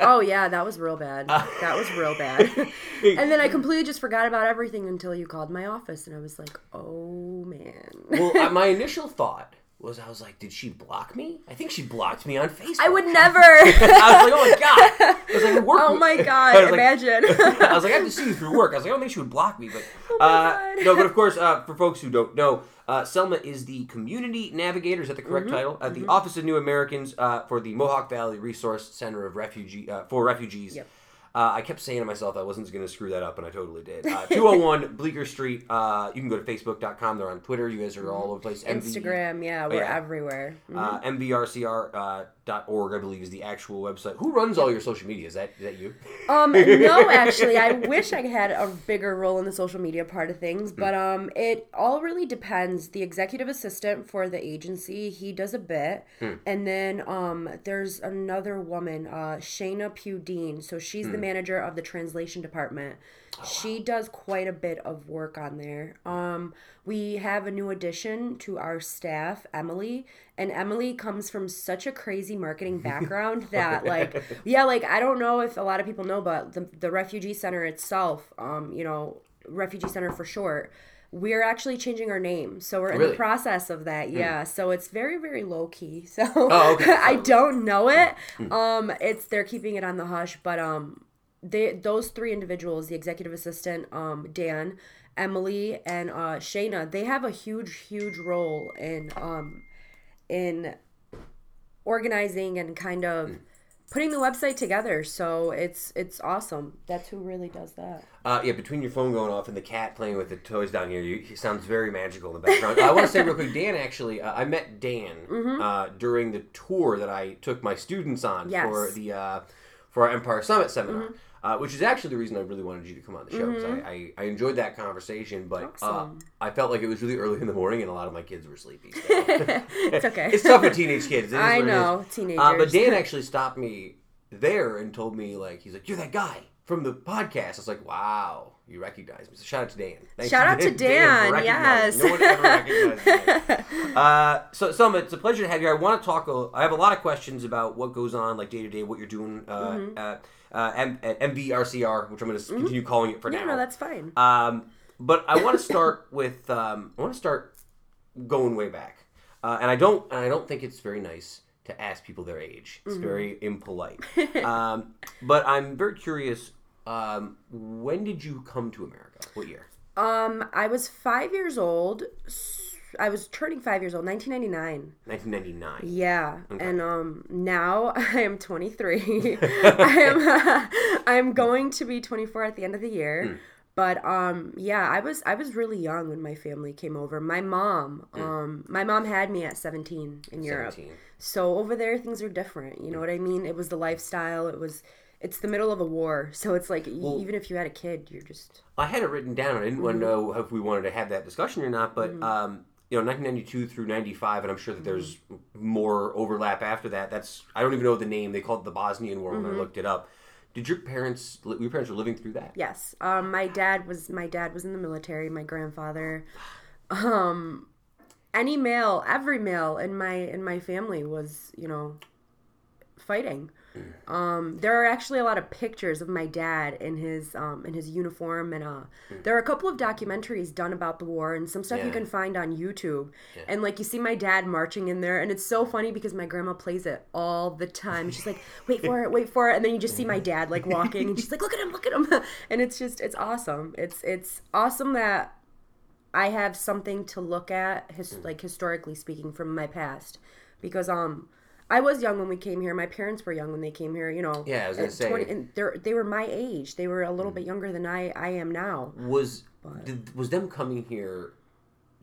oh yeah, that was real bad. that was real bad. [LAUGHS] and then I completely just forgot about everything until you called my office, and I was like, oh man. well, uh, my [LAUGHS] initial thought was, I was like, did she block me? I think she blocked me on Facebook. I would [LAUGHS] never. I was like, oh my god! I was like, work [LAUGHS] oh my [LAUGHS] god! was like- Imagine. I was like, I have to see you through work. I was like, I don't think she would block me, but Oh uh, no. But of course, uh, for folks who don't know, uh, Selma is the community navigator. Is that the correct Mm-hmm. title? At the Office of New Americans uh, for the Mohawk Valley Resource Center of Refugee uh, for Refugees. Yep. Uh, I kept saying to myself I wasn't going to screw that up, and I totally did. Uh, 201 [LAUGHS] Bleecker Street. Uh, you can go to Facebook.com. They're on Twitter. You guys are all over the place. MV Instagram, yeah, we're Oh, yeah. everywhere. Uh, MVRCR uh, dot org, I believe, is the actual website. Who runs all your social media? Is that is that you? [LAUGHS] Um, no, [LAUGHS] actually, I wish I had a bigger role in the social media part of Hmm. things, but um, it all really depends. The executive assistant for the agency, he does a bit, Hmm. and then um, there's another woman, uh, Shayna Pudine. So she's Hmm. the manager of the translation department. She does quite a bit of work on there. Um, we have a new addition to our staff, Emily, and Emily comes from such a crazy marketing [LAUGHS] background that, like, yeah, like I don't know if a lot of people know, but the the refugee center itself, um, you know, refugee center for short. We're actually changing our name, so we're in Really? the process of that. Yeah, so it's very, very low key. [LAUGHS] So Oh, okay. [LAUGHS] I don't know it. Um, it's they're keeping it on the hush, but um, they those three individuals, the executive assistant, um, Dan, Emily, and uh, Shayna, they have a huge, huge role in um, in organizing and kind of putting the website together. So it's it's awesome. That's who really does that. Uh, yeah, between your phone going off and the cat playing with the toys down here, you, he sounds very magical in the background. I want to say real quick, Dan actually, uh, I met Dan uh, during the tour that I took my students on Mm-hmm. Yes. Mm-hmm. for the uh, for our Empire Summit seminar. Uh, which is actually the reason I really wanted you to come on the show. 'cause I, I, I enjoyed that conversation, but uh, Mm-hmm. I felt like it was really early in the morning and a lot of my kids were sleepy. So. [LAUGHS] It's okay. it's tough with teenage kids. I what it is. know, teenagers. Uh, but Dan [LAUGHS] actually stopped me there and told me like he's like you're that guy from the podcast. I was like, wow, you recognize me. So shout out to Dan. Thank Shout out to for Dan, yes. No one ever recognized me. [LAUGHS] Uh, so Selma, it's a pleasure to have you. I want to talk. a- I have a lot of questions about what goes on like day to day, what you're doing uh, Mm-hmm. at, uh, M- at MVRCR, which I'm going to continue calling it for now. no, that's fine. Um, but I want to [COUGHS] start with um, I want to start going way back, uh, and I don't and I don't think it's very nice to ask people their age. It's very impolite. [LAUGHS] um, but I'm very curious. Um, when did you come to America? What year? Um, I was five years old. S- I was turning five years old, 1999. 1999. Yeah, and um, now [LAUGHS] I am 23. [LAUGHS] I am [LAUGHS] I'm going to be 24 at the end of the year. Hmm. But um, yeah, I was I was really young when my family came over. My mom, um, my mom had me at 17 in Europe. 17. So over there things are different. You know what I mean? It was the lifestyle. It was it's the middle of a war, so it's like e even if you had a kid, you're just I had it written down. I didn't want to Mm-hmm. know if we wanted to have that discussion or not. But um, you know 1992 through 95, and I'm sure that there's more overlap after that. That's I don't even know the name. They called it the Bosnian War when I looked it up. Did your parents? Your parents were living through that? Yes. Um, my dad was my dad was in the military. My grandfather, um, any male, every male in my in my family was you know fighting. Um, there are actually a lot of pictures of my dad in his um, in his uniform, and uh, there are a couple of documentaries done about the war, and some stuff you can find on YouTube. And like you see my dad marching in there, and it's so funny because my grandma plays it all the time. She's like, [LAUGHS] "Wait for it, wait for it," and then you just see my dad like walking, and she's like, "Look at him, look at him," [LAUGHS] and it's just it's awesome. It's it's awesome that I have something to look at, his, like historically speaking, from my past, because um, I was young when we came here. My parents were young when they came here. You know, Yeah, I was gonna at say. and they they were my age. They were a little bit younger than I I am now. Was did, was them coming here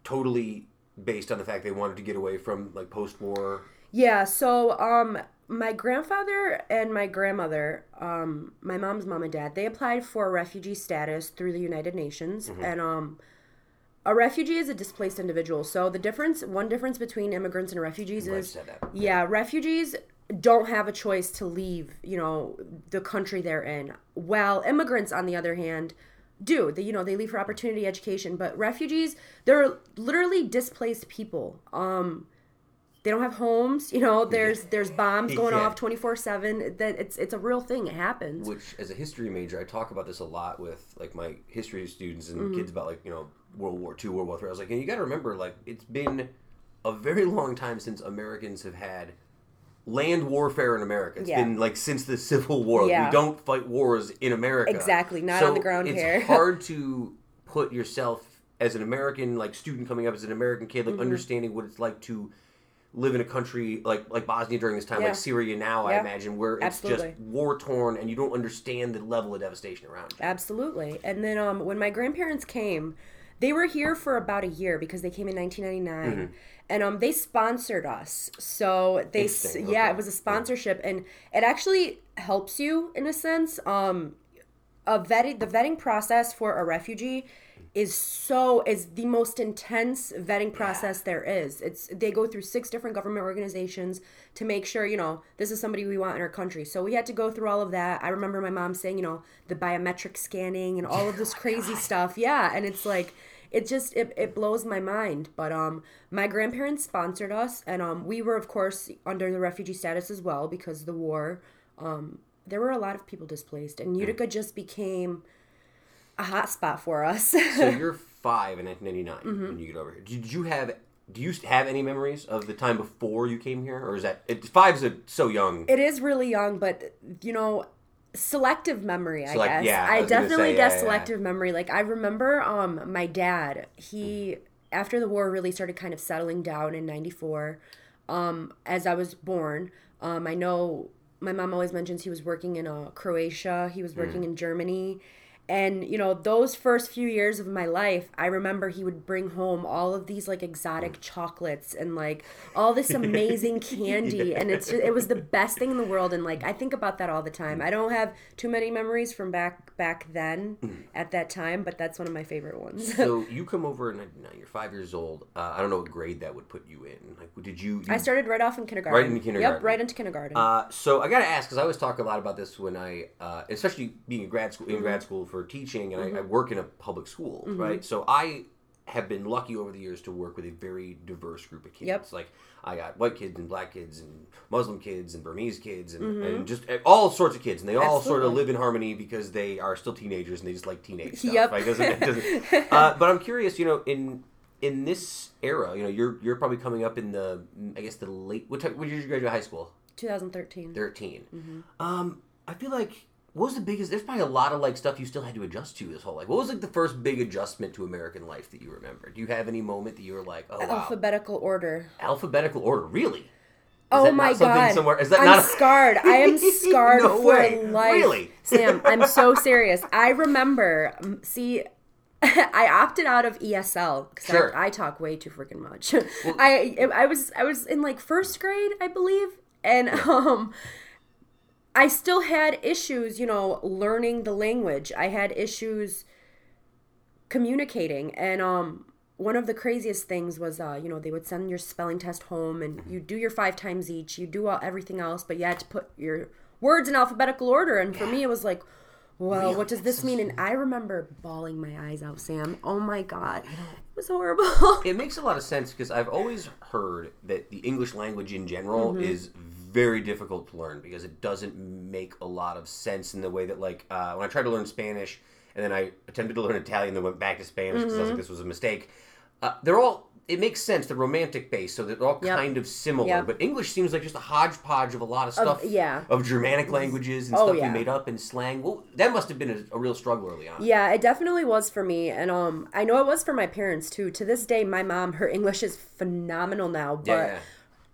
totally based on the fact they wanted to get away from like post-war? Yeah. So um, my grandfather and my grandmother, um, my mom's mom and dad, they applied for refugee status through the United Nations, and um. A refugee is a displaced individual. So the difference, one difference between immigrants and refugees is. Yeah, refugees don't have a choice to leave, you know, the country they're in. While immigrants, on the other hand, do. They, you know, they leave for opportunity, education. But refugees, they're literally displaced people. Um, they don't have homes. You know, there's there's bombs going Yeah. off twenty four seven. That it's it's a real thing. It happens. Which, as a history major, I talk about this a lot with like my history students and Mm-hmm. kids about like you know World War II, World War Three. I was like, and you got to remember, like it's been a very long time since Americans have had land warfare in America. It's Yeah. been like since the Civil War. Yeah. We don't fight wars in America. Exactly, not So on the ground it's here. It's [LAUGHS] hard to put yourself as an American like student coming up as an American kid, like Mm-hmm. understanding what it's like to live in a country like like Bosnia during this time, Yeah. like Syria now, I imagine, where it's Absolutely. just war torn and you don't understand the level of devastation around you. Absolutely. And then um, when my grandparents came, they were here for about a year because they came in 1999. And um, they sponsored us. So they, Interesting, yeah, it was a sponsorship. And it actually helps you in a sense. Um, a vetting, the vetting process for a refugee is so is the most intense vetting process there is. It's they go through six different government organizations to make sure, you know, this is somebody we want in our country. So we had to go through all of that. I remember my mom saying, you know, the biometric scanning and all of this [LAUGHS] crazy stuff. Yeah, and it's like it just it, it blows my mind but um my grandparents sponsored us and um we were of course under the refugee status as well because of the war um there were a lot of people displaced and utica just became a hot spot for us [LAUGHS] so you're [LAUGHS] five in 1999 Mm-hmm. when you get over here. Did you have? Do you have any memories of the time before you came here, or is that it, five's a, so young? it is really young but you know selective memory i Select- guess yeah, I i, definitely say, guess yeah, yeah. selective memory like i remember um my dad he after the war really started kind of settling down in 94 um as i was born um i know my mom always mentions he was working in uh, croatia he was working in germany and you know those first few years of my life i remember he would bring home all of these like exotic chocolates and like all this amazing [LAUGHS] candy and it's just, it was the best thing in the world and like i think about that all the time i don't have too many memories from back back then at that time but that's one of my favorite ones so [LAUGHS] you come over in 99. You're five years old. Uh, I don't know what grade that would put you in. Like, did you? you i started right off in kindergarten Right in kindergarten. yep right into kindergarten Uh, so I gotta ask because I always talk a lot about this when I, uh, especially being in grad school, in grad school for teaching, and I, I work in a public school, right? So I have been lucky over the years to work with a very diverse group of kids. Yep. Like I got white kids and black kids and Muslim kids and Burmese kids and, and just uh, all sorts of kids, and they all sort of live in harmony because they are still teenagers and they just like teenage stuff. Yep. Right? Doesn't, doesn't, [LAUGHS] uh, but I'm curious, you know, in in this era, you know, you're you're probably coming up in the I guess the late what time? When did you graduate high school? 2013 13 Mm-hmm. um i feel like what was the biggest there's probably a lot of like stuff you still had to adjust to this whole like what was like the first big adjustment to american life that you remember do you have any moment that you were like oh wow alphabetical order alphabetical order really Is Oh my god! somewhere is that I'm not a- scarred. I am [LAUGHS] scarred No for way. life. Really? Sam, [LAUGHS] I'm so serious. I remember. See, [LAUGHS] I opted out of ESL because Sure. I, I talk way too freaking much. I I was I was in like first grade, I believe, and um. I still had issues, you know, learning the language. I had issues communicating and um one of the craziest things was, uh, you know, they would send your spelling test home, and you do your five times each. You do all, everything else, but you had to put your words in alphabetical order. And for me, it was like, well, what does this mean? And I remember bawling my eyes out, Sam. Oh my god, it was horrible. [LAUGHS] It makes a lot of sense because I've always heard that the English language in general Mm-hmm. is very difficult to learn because it doesn't make a lot of sense in the way that, like, uh, when I tried to learn Spanish and then I attempted to learn Italian, then went back to Spanish because I Mm-hmm. was like, this was a mistake. Uh, they're all. It makes sense. They're romantic based, so they're all Yep. kind of similar. Yep. But English seems like just a hodgepodge of a lot of stuff. yeah. Of Germanic languages and Oh, stuff yeah. we made up and slang. Well, that must have been a, a real struggle early on. Yeah, it definitely was for me, and um, I know it was for my parents too. To this day, my mom, her English is phenomenal now, but yeah.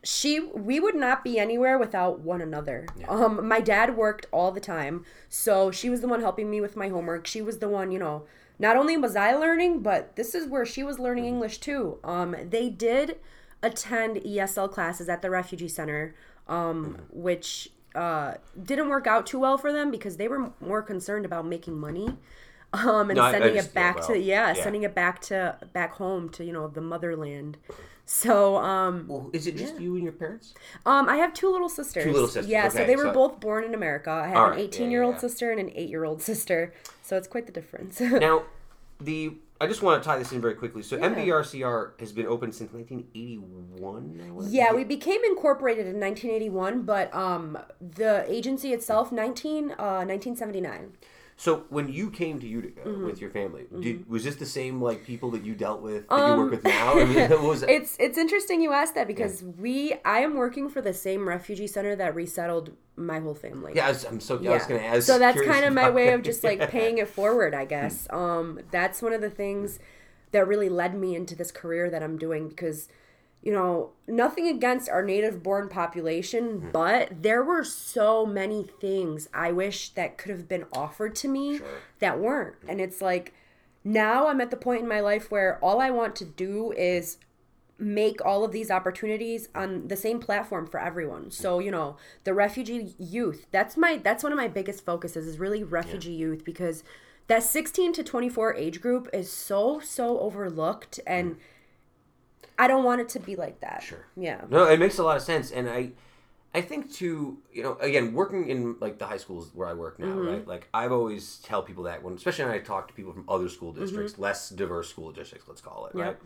She, we would not be anywhere without one another. Um, my dad worked all the time, so she was the one helping me with my homework. She was the one, you know. Not only was I learning, but this is where she was learning English too. Um, they did attend ESL classes at the refugee center, um, which uh, didn't work out too well for them because they were more concerned about making money um, and No, I- I sending just- it back well, to yeah, yeah. sending it back to back home to you know the motherland. [LAUGHS] So um, Well, is it just you and your parents? um, I have two little sisters. Two little sisters, Yeah, so they were so- both born in America. I have All an 18 year old yeah. sister and an 8 year old sister. So it's quite the difference. [LAUGHS] Now, the I just want to tie this in very quickly. So MVRCR has been open since 1981. Yeah, we became incorporated in 1981, but um, the agency itself 19 uh, 1979. So when you came to Utica Mm-hmm. with your family, did, was this the same like people that you dealt with that you work with now? I mean, [LAUGHS] what was it? Um, It's it's interesting you asked that because we I am working for the same refugee center that resettled my whole family. yeah, I was, I'm so. I was to ask. So that's kind of my way of just like paying it forward, I guess. [LAUGHS] Um, that's one of the things that really led me into this career that I'm doing because, you know, nothing against our native born population, hmm. but there were so many things I wish that could have been offered to me that weren't. Hmm. And it's like now I'm at the point in my life where all I want to do is make all of these opportunities on the same platform for everyone. So, hmm. you know, the refugee youth, that's my that's one of my biggest focuses is really refugee youth because that 16 to 24 age group is so so overlooked and I don't want it to be like that. Sure. Yeah. No, it makes a lot of sense, and I, I think too. You know, again, working in like the high schools where I work now, Mm-hmm. right? Like I've always tell people that when, especially when I talk to people from other school districts, less diverse school districts, let's call it, Mm-hmm. Right?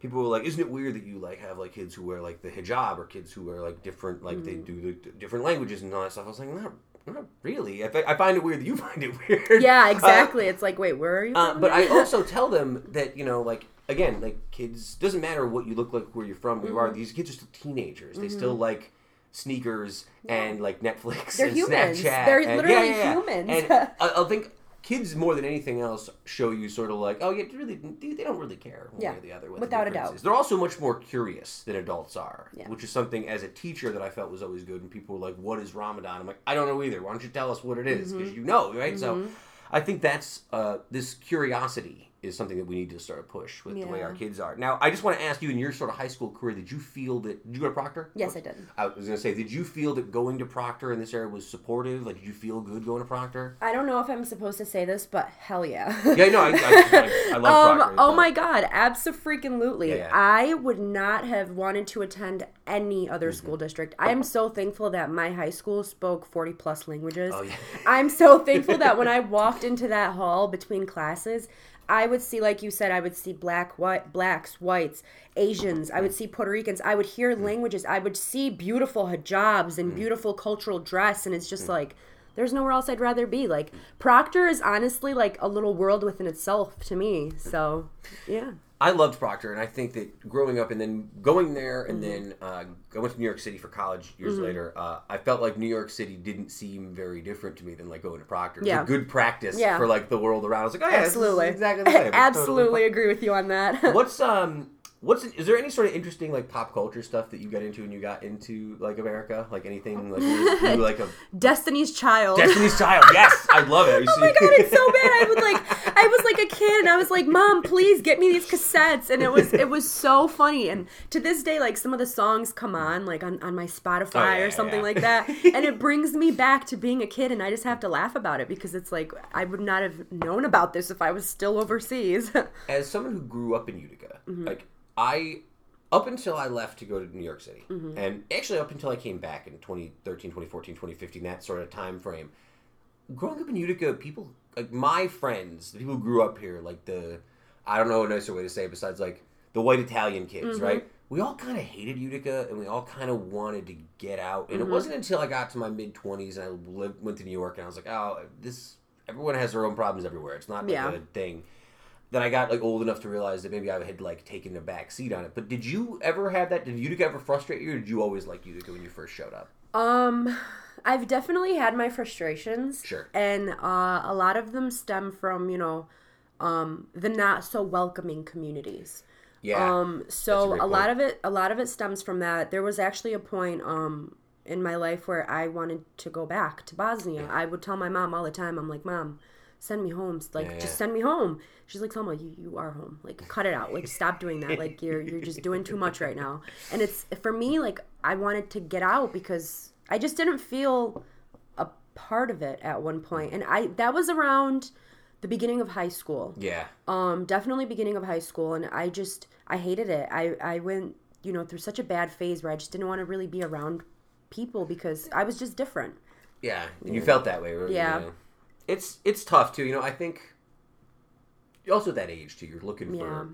People were like, "Isn't it weird that you like have like kids who wear like the hijab or kids who wear like different like they do the d- different languages and all that stuff?" I was like, "Not, not really. I, fi- I find it weird that you [LAUGHS] find it weird." Yeah, Uh, exactly. it's like, wait, where are you uh, from? but I also [LAUGHS] tell them that you know, like again, like kids doesn't matter what you look like, where you're from, where you Mm-hmm. are. These kids are still teenagers. They still like sneakers and like Netflix They're and humans. Snapchat. They're and, literally yeah, yeah, yeah. humans. And [LAUGHS] I, I think kids more than anything else show you sort of like, oh yeah, really, they don't really care one Yeah, way or the other. Without the a doubt. is. They're also much more curious than adults are, Yeah. which is something as a teacher that I felt was always good. And people were like, "What is Ramadan?" I'm like, "I don't know either. Why don't you tell us what it is? Mm-hmm. Because you know, right?" So, I think that's uh, this curiosity is something that we need to sort of push with the way our kids are. Now, I just want to ask you, in your sort of high school career, did you feel that? Did you go to Proctor? Yes, I did. I was going to say, did you feel that going to Proctor in this area was supportive? Like, did you feel good going to Proctor? I don't know if I'm supposed to say this, but hell yeah. Yeah, no, I, I, I, I love [LAUGHS] um, Proctor. oh my god, absolutely. Yeah, yeah. I would not have wanted to attend any other Mm-hmm. school district. I am so thankful that my high school spoke 40 plus languages. Oh, yeah. I'm so thankful that when I walked into that hall between classes, I would see, like you said, I would see black, white, blacks, whites, Asians. I would see Puerto Ricans. I would hear Mm. languages. I would see beautiful hijabs and beautiful cultural dress, and it's Mm. just like there's nowhere else I'd rather be. Like Proctor is honestly like a little world within itself to me. So, yeah. I loved Proctor, and I think that growing up and then going there, and Mm-hmm. then uh, I went to New York City for college years later. Uh, I felt like New York City didn't seem very different to me than like going to Proctor. It was Yeah. a good practice Yeah. for like the world around. I was like, oh yeah, Absolutely. exactly the same. [LAUGHS] It's totally Absolutely agree with you on that. [LAUGHS] What's um What's is there any sort of interesting like pop culture stuff that you got into when you got into like America? Like anything like you, you like a [LAUGHS] Destiny's Child. Destiny's Child? Yes, I love it. Oh my god, it's so bad. I would like I was like a kid and I was like, "Mom, please get me these cassettes." And it was it was so funny. And to this day like some of the songs come on like on, on my Spotify Oh, yeah, or something yeah. like that. [LAUGHS] And it brings me back to being a kid and I just have to laugh about it because it's like I would not have known about this if I was still overseas. As someone who grew up in Utica, Mm-hmm. like I up until I left to go to New York City, Mm-hmm. and actually up until I came back in 2013, 2014, 2015, that sort of time frame. Growing up in Utica, people like my friends, the people who grew up here, like the I don't know a nicer way to say it besides like the white Italian kids, Mm-hmm. right? We all kind of hated Utica, and we all kind of wanted to get out. And Mm-hmm. it wasn't until I got to my mid twenties and I lived, went to New York, and I was like, oh, this everyone has their own problems everywhere. It's not like Yeah. a thing that I got like old enough to realize that maybe I had like taken a back seat on it. But did you ever have that? Did Utica ever frustrate you, or did you always like Utica when you first showed up? Um, I've definitely had my frustrations. Sure. And uh, a lot of them stem from, you know, um, the not so welcoming communities. Yeah. Um, a so great a, lot of it, a lot of it stems from that. There was actually a point, um, in my life where I wanted to go back to Bosnia. I would tell my mom all the time, I'm like, Mom, send me home. Like, Yeah, yeah. just send me home. She's like, Selma, you, you are home. Like, cut it out. Like, stop doing that. Like, you're you're just doing too much right now. And it's for me, like, I wanted to get out because I just didn't feel a part of it at one point. And I that was around the beginning of high school yeah. um definitely beginning of high school and i just i hated it i i went you know through such a bad phase where i just didn't want to really be around people because i was just different Yeah, and you felt that way. right? Yeah. It's it's tough too. You know, I think also at that age too. You're looking Yeah. for.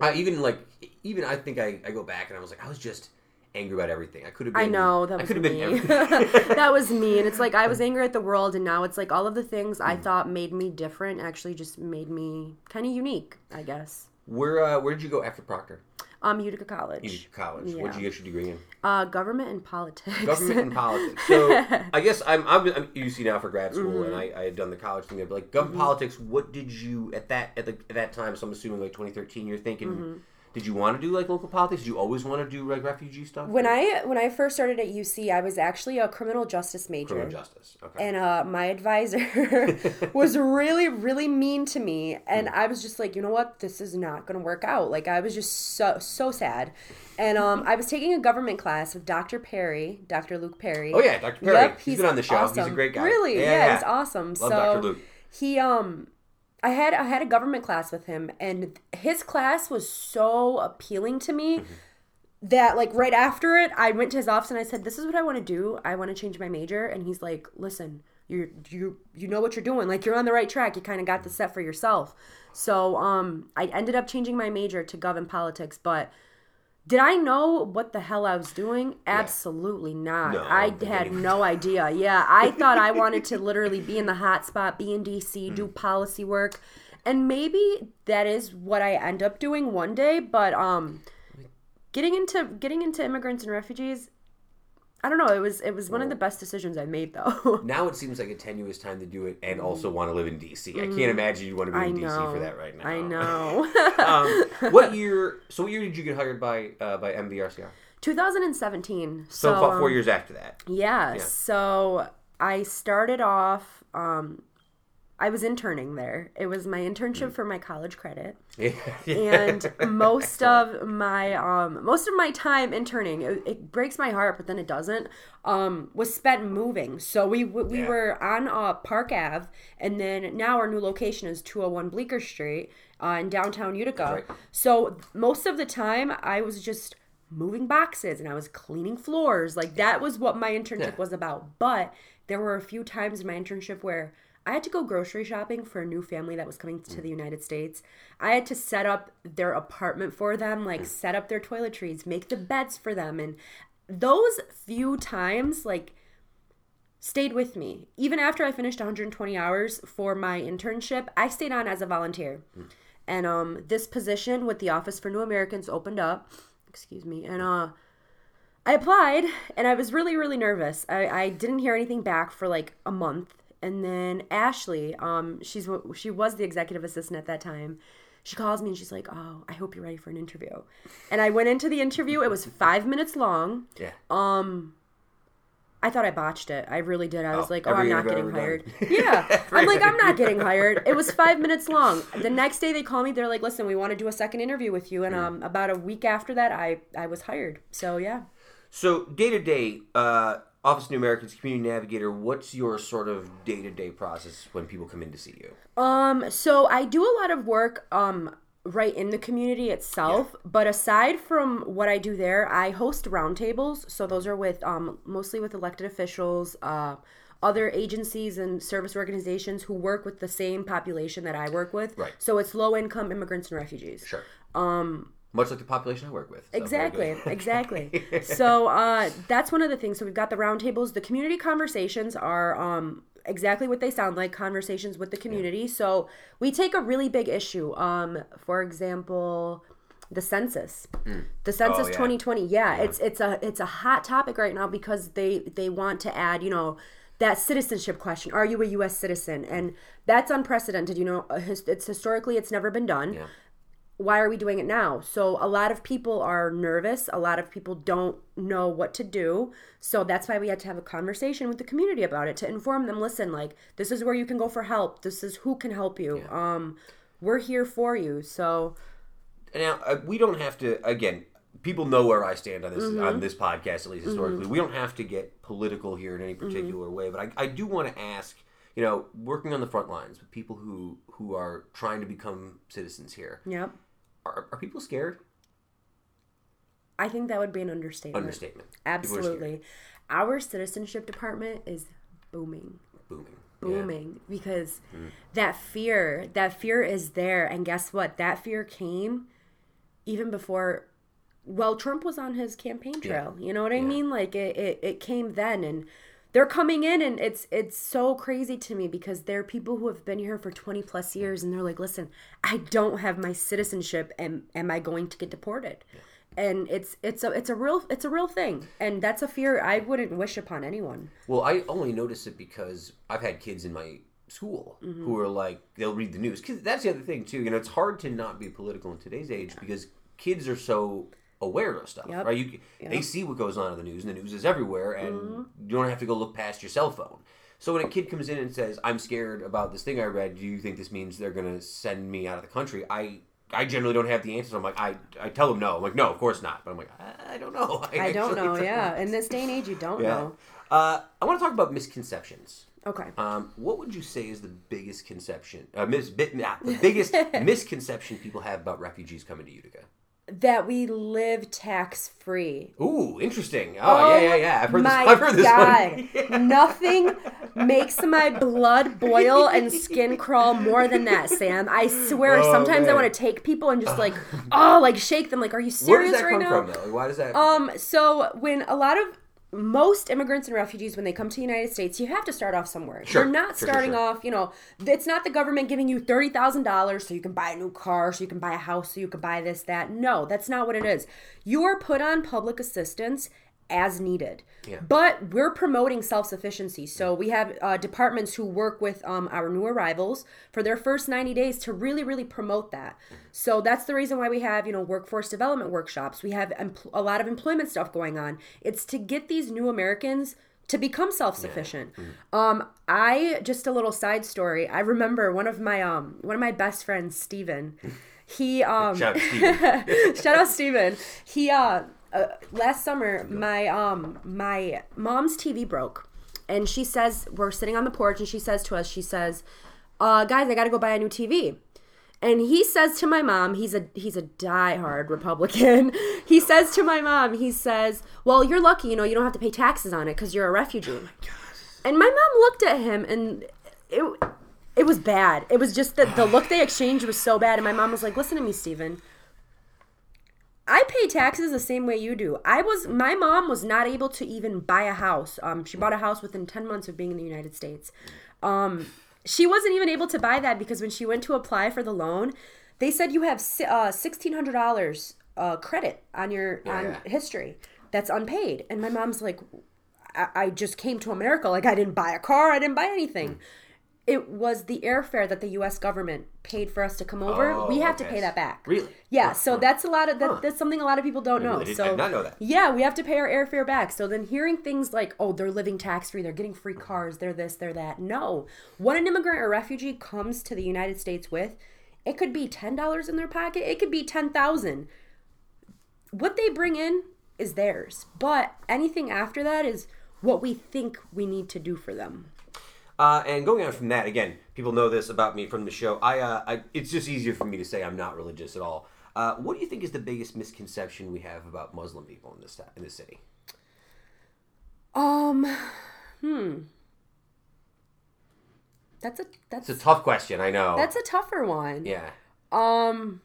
I even like even I think I, I go back and I was like I was just angry about everything. I could have been. i know that I was could have me been. [LAUGHS] [LAUGHS] that was me and it's like i was [LAUGHS] angry at the world and now it's like all of the things Mm. i thought made me different actually just made me kind of unique i guess where uh, where did you go after Proctor? Um utica college did college. What did you get your degree in? uh government and politics government and [LAUGHS] politics. So I guess I'm I'm, I'm at UC now for grad school, Mm-hmm. and I, I had done the college thing there. But like government politics, what did you at that at, the, at that time? So I'm assuming like 2013. You're thinking, Mm-hmm. Did you want to do like local politics? Did you always want to do like refugee stuff? when i when i first started at uc i was actually a criminal justice major criminal justice. Okay. and uh, my advisor [LAUGHS] was really really mean to me and i was just like you know what this is not going to work out like i was just so so sad and um, i was taking a government class with dr perry dr luke perry oh yeah, Dr. Perry. Yep, he's been on the show. He's a great guy. Really? Yeah, Yeah, yeah. he's awesome. Love so Dr. Luke. he um I had I had a government class with him and his class was so appealing to me Mm-hmm. that like right after it I went to his office and I said this is what I want to do. I want to change my major and he's like, "Listen, you you you know what you're doing. Like you're on the right track. You kind of got the set for yourself." So, um I ended up changing my major to gov and politics, but did I know what the hell I was doing? Absolutely not. No, I had no idea. Yeah, I [LAUGHS] thought I wanted to literally be in the hot spot, be in DC, Hmm. do policy work. And maybe that is what I end up doing one day, but um getting into getting into immigrants and refugees, I don't know, it was it was one of the best decisions I made though. [LAUGHS] Now it seems like a tenuous time to do it, and also want to live in DC. I can't imagine you want to be Mm. I in DC for that right now. I know. [LAUGHS] um, [LAUGHS] what year? So what year did you get hired by uh, by MVRCR? 2017. So, So, about four um, years after that. Yeah, So I started off. Um, I was interning there. It was my internship for my college credit, [LAUGHS] Yeah. and [LAUGHS] most of my um, most of my time interning. It, it breaks my heart, but then it doesn't. Um, was spent moving. So we we Yeah. were on uh, Park Ave, and then now our new location is 201 Bleecker Street uh, in downtown Utica. right. So most of the time, I was just moving boxes and I was cleaning floors. Like that was what my internship Yeah. was about. But there were a few times in my internship where I had to go grocery shopping for a new family that was coming to the United States. I had to set up their apartment for them, like set up their toiletries, make the beds for them. And those few times, like, stayed with me. Even after I finished 120 hours for my internship, I stayed on as a volunteer. And um, this position with the Office for New Americans opened up. Excuse me. And uh, I applied, and I was really, really nervous. I, I didn't hear anything back for like a month, and then Ashley, um, she's she was the executive assistant at that time. she calls me and she's like, "Oh, I hope you're ready for an interview." And I went into the interview. It was five minutes long. Yeah. Um, I thought I botched it. I really did. I was Oh, like, "Oh, I'm not getting hired." [LAUGHS] yeah, I'm like, "I'm not getting hired." It was five [LAUGHS] minutes long. The next day they call me. They're like, "Listen, we want to do a second interview with you." And Mm. um, about a week after that, I I was hired. So yeah. So day to day, uh, Office of New Americans Community Navigator. What's your sort of day to day process when people come in to see you? Um, so I do a lot of work um right in the community itself, but aside from what I do there, I host roundtables. So those are with um mostly with elected officials, uh other agencies and service organizations who work with the same population that I work with. Right. So it's low income immigrants and refugees. Sure. Um. Much like the population I work with. So Exactly, exactly. [LAUGHS] so uh, that's one of the things. So we've got the roundtables. The community conversations are um, exactly what they sound like conversations with the community. So we take a really big issue. Um, for example, the census. The census Oh, yeah. 2020. Yeah, it's it's a it's a hot topic right now because they they want to add, you know, that citizenship question. Are you a US citizen? And that's unprecedented, you know. uh, It's historically it's never been done Yeah. Why are we doing it now? So a lot of people are nervous. A lot of people don't know what to do. So that's why we had to have a conversation with the community about it to inform them. Listen, like this is where you can go for help. This is who can help you. Um, we're here for you. So Now uh, we don't have to. Again, people know where I stand on this Mm-hmm. on this podcast, at least historically. We don't have to get political here in any Mm-hmm. particular way, but I, I do want to ask. You know, working on the front lines with people who who are trying to become citizens here, yep, are, are people scared? I think that would be an understatement. Understatement. People are scared. Absolutely. Our citizenship department is booming. Booming. booming because hmm. that fear that fear is there and guess what that fear came even before well trump was on his campaign trail you know what i mean like it, it, it came then and they're coming in and it's it's so crazy to me because there are people who have been here for 20 plus years and they're like listen i don't have my citizenship and am i going to get deported and it's it's a it's a real it's a real thing and that's a fear i wouldn't wish upon anyone Well, I only notice it because I've had kids in my school Mm-hmm. who are like they'll read the news. Cause that's the other thing too. You know, it's hard to not be political in today's age because kids are so aware of stuff, Yep. right? You they see what goes on in the news, and the news is everywhere, and Mm-hmm. you don't have to go look past your cell phone. So when a kid comes in and says, "I'm scared about this thing I read," do you think this means they're going to send me out of the country? I I generally don't have the answer. I'm like, I, I tell them no. I'm like, no, of course not. But I'm like, I, I don't know. [LAUGHS] i don't actually know yeah in this day and age you don't Yeah. know Uh, I want to talk about misconceptions. okay Um, what would you say is the biggest conception, uh, mis- bit, nah, the biggest [LAUGHS] misconception people have about refugees coming to Utica? That we live tax free. Ooh, interesting. Oh, yeah, yeah, yeah. I've heard this. [LAUGHS] I've heard this [LAUGHS] God. one. Nothing makes my blood boil and skin crawl more than that, Sam. I swear. Oh, sometimes I want to take people and just like, [SIGHS] oh, like shake them. Like, are you Where does serious that right come now? from, though? Why does that? Um, so when a lot of most immigrants and refugees, when they come to the United States, you have to start off somewhere. Sure, You're not sure, starting sure. off, you know, it's not the government giving you thirty thousand dollars so you can buy a new car, so you can buy a house, so you can buy this, that. No, that's not what it is. You are put on public assistance as needed. Yeah. But we're promoting self sufficiency. So we have uh, departments who work with um, our new arrivals for their first 90 days to really, really promote that. So that's the reason why we have, you know, workforce development workshops. We have a lot of employment stuff going on. It's to get these new Americans to become self-sufficient. Um, I just a little side story. I remember one of my um one of my best friends, Steven, he um [LAUGHS] Shout out, Steven. [LAUGHS] Shout out Steven. He uh, uh last summer my um my mom's TV broke. And she says we're sitting on the porch and she says to us, she says, uh guys, I gotta go buy a new TV. And he says to my mom, he's a he's a diehard Republican. [LAUGHS] he says to my mom, he says, "Well, you're lucky, you know, you don't have to pay taxes on it because you're a refugee." And my mom looked at him, and it it was bad. It was just that the look they exchanged was so bad. And my mom was like, "Listen to me, Steven. I pay taxes the same way you do. I was my mom was not able to even buy a house. Um, she bought a house within ten months of being in the United States. Um, she wasn't even able to buy that because when she went to apply for the loan, they said you have uh, sixteen hundred dollars uh, credit on your on yeah. history that's unpaid. And my mom's like, I, I just came to America. Like I didn't buy a car. I didn't buy anything. It was the airfare that the U.S. government paid for us to come over. Oh, we have to pay that back. Really? Yeah. So that's a lot of that. Huh. That's something a lot of people don't know. really did- I so did not know that. Yeah, we have to pay our airfare back. So then hearing things like, oh, they're living tax free, they're getting free cars, they're this, they're that. No, what an immigrant or refugee comes to the United States with, it could be ten dollars in their pocket. It could be ten thousand. What they bring in is theirs, but anything after that is what we think we need to do for them. Uh, and going on from that, again, people know this about me from the show. I, uh, I, it's just easier for me to say I'm not religious at all. Uh, what do you think is the biggest misconception we have about Muslim people in this in this city? Um, hmm. That's a that's It's a tough question, I know. that's a tougher one. yeah. Um,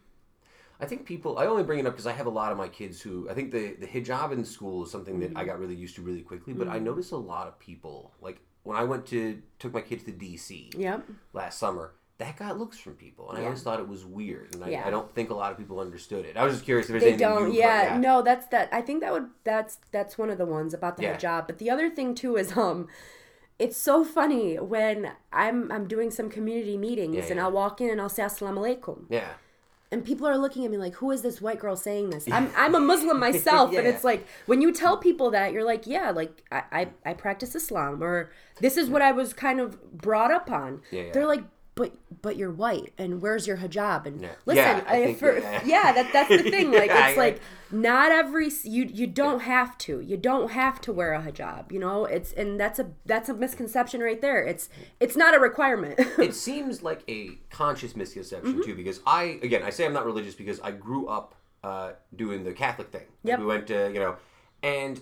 I think people. I only bring it up because I have a lot of my kids who. I think the the hijab in school is something that I Mm-hmm. got really used to really quickly. But I notice a lot of people like when I went to took my kids to DC yep. last summer. That got looks from people, and I always thought it was weird, and I, Yeah. I don't think a lot of people understood it. I was just curious if there's They anything don't. Yeah, no, that's that. I think that would that's that's one of the ones about the Yeah. hijab. But the other thing too is um, it's so funny when I'm I'm doing some community meetings Yeah, and. I'll walk in and I'll say assalamu alaikum yeah. And people are looking at me like who is this white girl saying this? I'm, [LAUGHS] I'm a muslim myself. And it's like when you tell people that you're like yeah like I, I i practice islam or this is what i was kind of brought up on. Yeah, yeah. they're like but but you're white and where's your hijab and Yeah. listen Yeah, I I- for, yeah. that that's the thing [LAUGHS] like Yeah, it's like not every you you don't have to you don't have to wear a hijab you know it's and that's a that's a misconception right there it's it's not a requirement [LAUGHS] it seems like a conscious misconception Mm-hmm. too because i again i say i'm not religious because i grew up uh, doing the catholic thing Yep. we went to you know and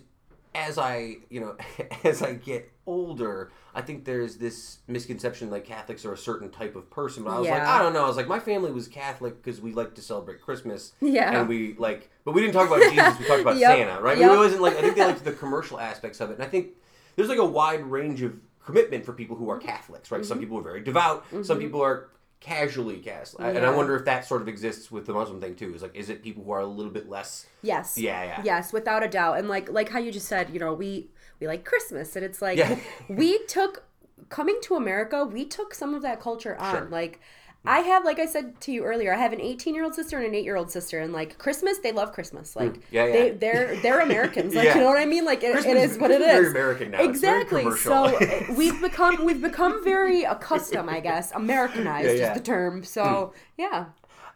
as i you know [LAUGHS] as i get older i think there's this misconception like catholics are a certain type of person but i was like i don't know i was like my family was catholic because we like to celebrate christmas Yeah. and we like but we didn't talk about [LAUGHS] jesus we talked about Yep. santa right Yep. it wasn't like i think they liked the commercial aspects of it and i think there's like a wide range of commitment for people who are Catholics, right? Mm-hmm. Some people are very devout. Some people are casually Catholic, and I wonder if that sort of exists with the Muslim thing too. Is like, is it people who are a little bit less? Yes. Yeah, yeah. Yes, without a doubt. And like like how you just said, you know, we like Christmas and it's like Yeah. [LAUGHS] we took coming to America, we took some of that culture on. Sure. Like I have, like I said to you earlier, I have an 18 year old sister and an 8 year old sister, and like Christmas, they love Christmas. Like, Mm. Yeah, yeah. they they're they're [LAUGHS] Americans. Like, Yeah. you know what I mean? Like, it, it is what it is. Christmas is is. very American now. Exactly. so uh, [LAUGHS] we've become we've become very accustomed, I guess. Americanized is the term. So yeah.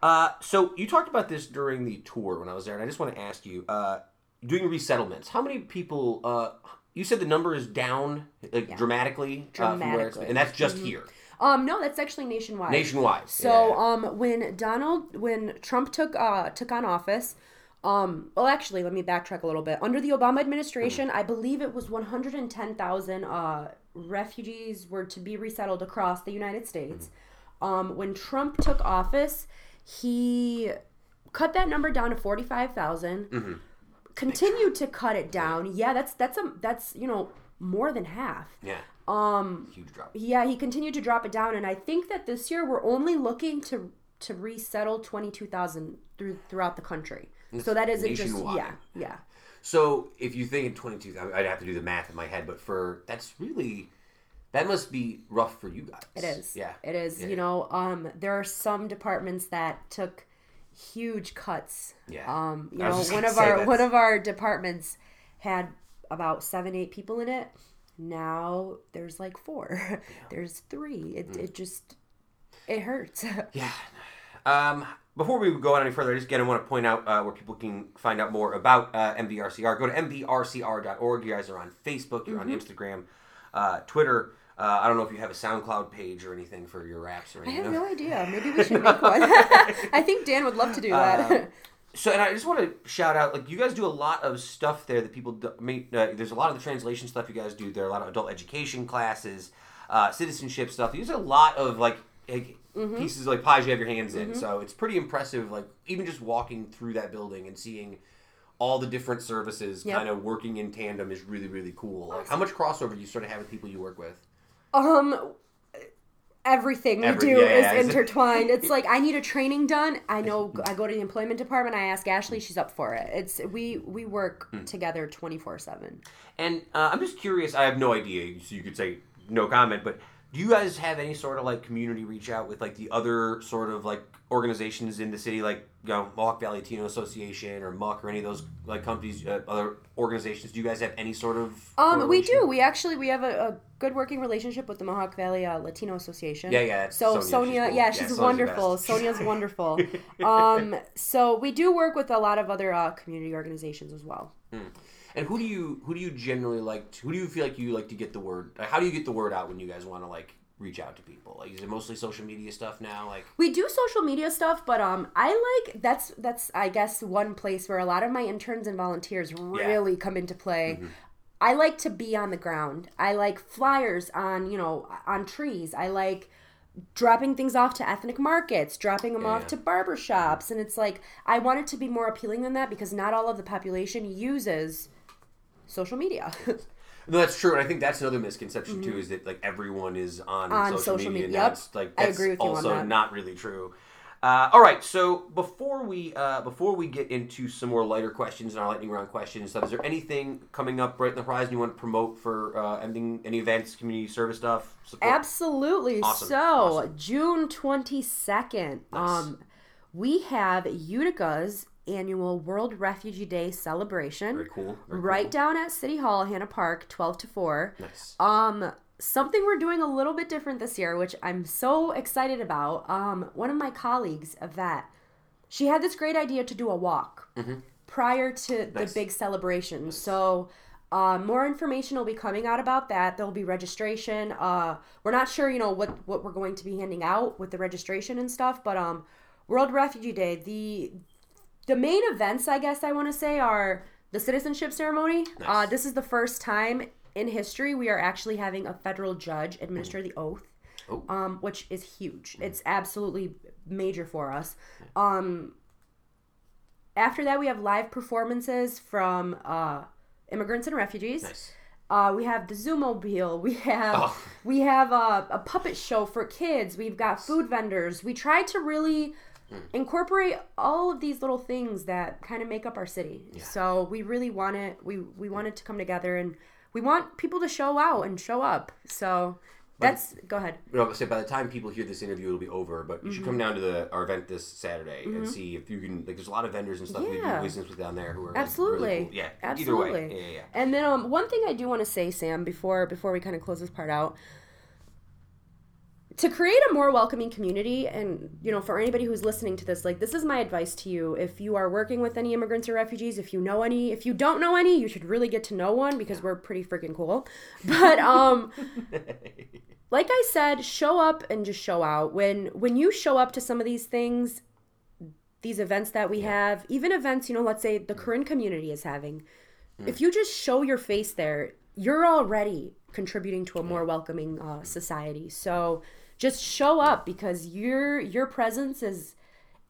Uh, so you talked about this during the tour when I was there, and I just want to ask you, uh, doing resettlements, how many people? Uh, you said the number is down like dramatically, Uh, from where it's Dramatically. and that's just here, Um, no, that's actually nationwide. nationwide. So Yeah, yeah. um when Donald when Trump took uh took on office, um well actually let me backtrack a little bit. Under the Obama administration, I believe it was 110,000 uh refugees were to be resettled across the United States. Um when Trump took office, he cut that number down to 45,000. Continued to cut it down. Yeah, that's that's a that's, you know, more than half. yeah, um, huge drop. Yeah, he continued to drop it down, and I think that this year we're only looking to to resettle twenty two thousand through throughout the country. So that isn't just yeah, yeah. So if you think in 22, I- I'd have to do the math in my head, but for that's really that must be rough for you guys. It is. Yeah. It is. Yeah. You know, um, there are some departments that took huge cuts. Yeah. Um, you know, one of our one of our departments had about seven, eight people in it. Now there's like four. [LAUGHS] There's three. It Mm. it just it hurts. [LAUGHS] Yeah. Um, before we go on any further, I just again I want to point out uh, where people can find out more about uh, MVRCR. Go to mvrcr.org. You guys are on Facebook. You're Mm-hmm. on Instagram, uh, Twitter. Uh, I don't know if you have a SoundCloud page or anything for your raps or anything. I have no idea. [LAUGHS] Maybe we should make one. [LAUGHS] I think Dan would love to do that. Um, So, and I just want to shout out, like, you guys do a lot of stuff there that people do, I mean, uh, there's a lot of the translation stuff you guys do. There are a lot of adult education classes, uh, citizenship stuff. There's a lot of, like, like Mm-hmm. pieces like pies you have your hands in. So it's pretty impressive, like, even just walking through that building and seeing all the different services Yep. kind of working in tandem is really, really cool. Like, how much crossover do you sort of have with people you work with? Um, everything we Every- do yeah, is intertwined. It's [LAUGHS] like I need a training done. I know I go to the employment department. I ask Ashley. She's up for it. It's we we work Hmm. together twenty four seven. And uh, I'm just curious. I have no idea, so you could say no comment. But Do you guys have any sort of like community reach out with like the other sort of like organizations in the city, like you know Mohawk Valley Latino Association or MUCC or any of those like companies, uh, other organizations? Do you guys have any sort of? Um, we do. We actually we have a, a good working relationship with the Mohawk Valley uh, Latino Association. Yeah, yeah, So Sonia, she's cool. yeah, Yeah, she's Sonia's wonderful. Sonia's [LAUGHS] wonderful. um, so we do work with a lot of other uh, community organizations as well. And who do you who do you generally like? To, who do you feel like you like to get the word? Like, how do you get the word out when you guys want to like reach out to people? Like, is it mostly social media stuff now? Like, We do social media stuff, but um, I like that's that's I guess one place where a lot of my interns and volunteers really come into play. I like to be on the ground. I like flyers on you know on trees. I like dropping things off to ethnic markets, dropping them off Yeah. to barber shops, and it's like I want it to be more appealing than that because not all of the population uses social media. [LAUGHS] no, that's true, and I think that's another misconception too. Is that like everyone is on, Mm-hmm. On social, social media? media. and Yep. That's like I that's agree with you on also that. not really true. Uh, all right, so before we uh, before we get into some more lighter questions and our lightning round questions, stuff, is there anything coming up right in the horizon you want to promote for uh, ending any events, community service stuff? Support? Absolutely. Awesome. So, Awesome. June 22nd, um we have Utica's annual World Refugee Day celebration. Very cool. Very Right cool. down at City Hall, Hanna Park, 12 to 4. Nice. Um something we're doing a little bit different this year, which I'm so excited about. Um one of my colleagues, Yvette, she had this great idea to do a walk prior to Mm-hmm. Nice. the big celebration. So uh, more information will be coming out about that. There'll be registration. Uh, we're not sure, you know, what what we're going to be handing out with the registration and stuff, but um, World Refugee Day. The the main events, I guess I want to say, are the citizenship ceremony. Uh, this is the first time in history we are actually having a federal judge administer the oath, Oh. um, which is huge. It's absolutely major for us. Um, after that, we have live performances from uh, immigrants and refugees. Nice. Uh, we have the Zoomobile. We have Oh. we have a, a puppet show for kids. We've got food vendors. We try to really Hmm. incorporate all of these little things that kind of make up our city. So we really want it. We we want it to come together, and we want people to show out and show up. So that's go ahead. You know, say by the time people hear this interview, it'll be over. But you should Mm-hmm. come down to the our event this Saturday and see if you can. Like, there's a lot of vendors and stuff Yeah. business with down there who are like, Absolutely. really cool. Yeah, Absolutely. Either way, yeah, yeah, yeah. And then um, one thing I do want to say, Sam, before before we kind of close this part out, to create a more welcoming community, and you know, for anybody who's listening to this, like this is my advice to you. If you are working with any immigrants or refugees, if you know any, if you don't know any, you should really get to know one because we're pretty freaking cool. [LAUGHS] But um. [LAUGHS] like I said, show up and just show out. When when you show up to some of these things, these events that we have, even events, you know, let's say the current community is having, if you just show your face there, you're already contributing to a more welcoming uh, society. So just show up because your your presence is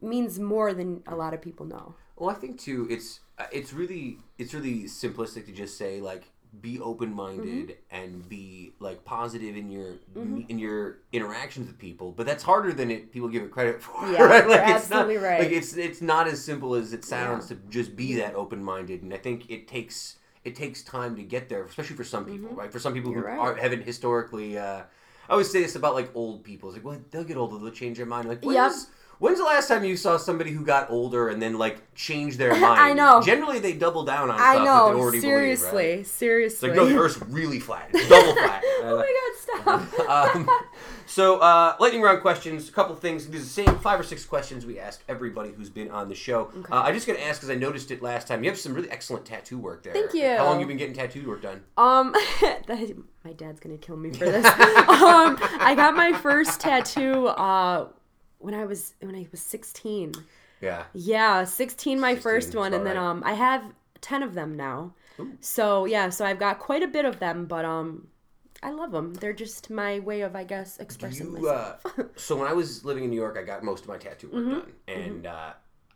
means more than a lot of people know. Well, I think too, it's it's really it's really simplistic to just say like be open minded Mm-hmm. and be like positive in your in your interactions with people. But that's harder than it people give it credit for. [LAUGHS] Yeah, right? you're it's not, absolutely right. Like it's it's not as simple as it sounds to just be that open minded. And I think it takes it takes time to get there, especially for some people, right? For some people who Mm-hmm. You're right. are, haven't historically. Uh, I always say this about like old people. It's like, well, they'll get older, they'll change their mind. Like, when's, Yep. When's the last time you saw somebody who got older and then like changed their [LAUGHS] mind? I know. Generally, they double down on I stuff know, already seriously, believe. Right? It's seriously. like, no, the Earth's really flat. It's double flat. [LAUGHS] oh my god, stop. [LAUGHS] um, so, uh, lightning round questions. A couple things. These are the same five or six questions we ask everybody who's been on the show. Uh, I just got to ask because I noticed it last time. You have some really excellent tattoo work there. Thank you. How long you been getting tattoo work done? Um, my dad's gonna kill me for this. um, I got my first tattoo uh when I was when I was sixteen. Yeah. Yeah, sixteen, my 16, first one, and then alright. um, I have ten of them now. So yeah, so I've got quite a bit of them, but um, I love them. They're just my way of, I guess, expressing You, myself. uh, so when I was living in New York, I got most of my tattoo work Mm-hmm. done, and uh,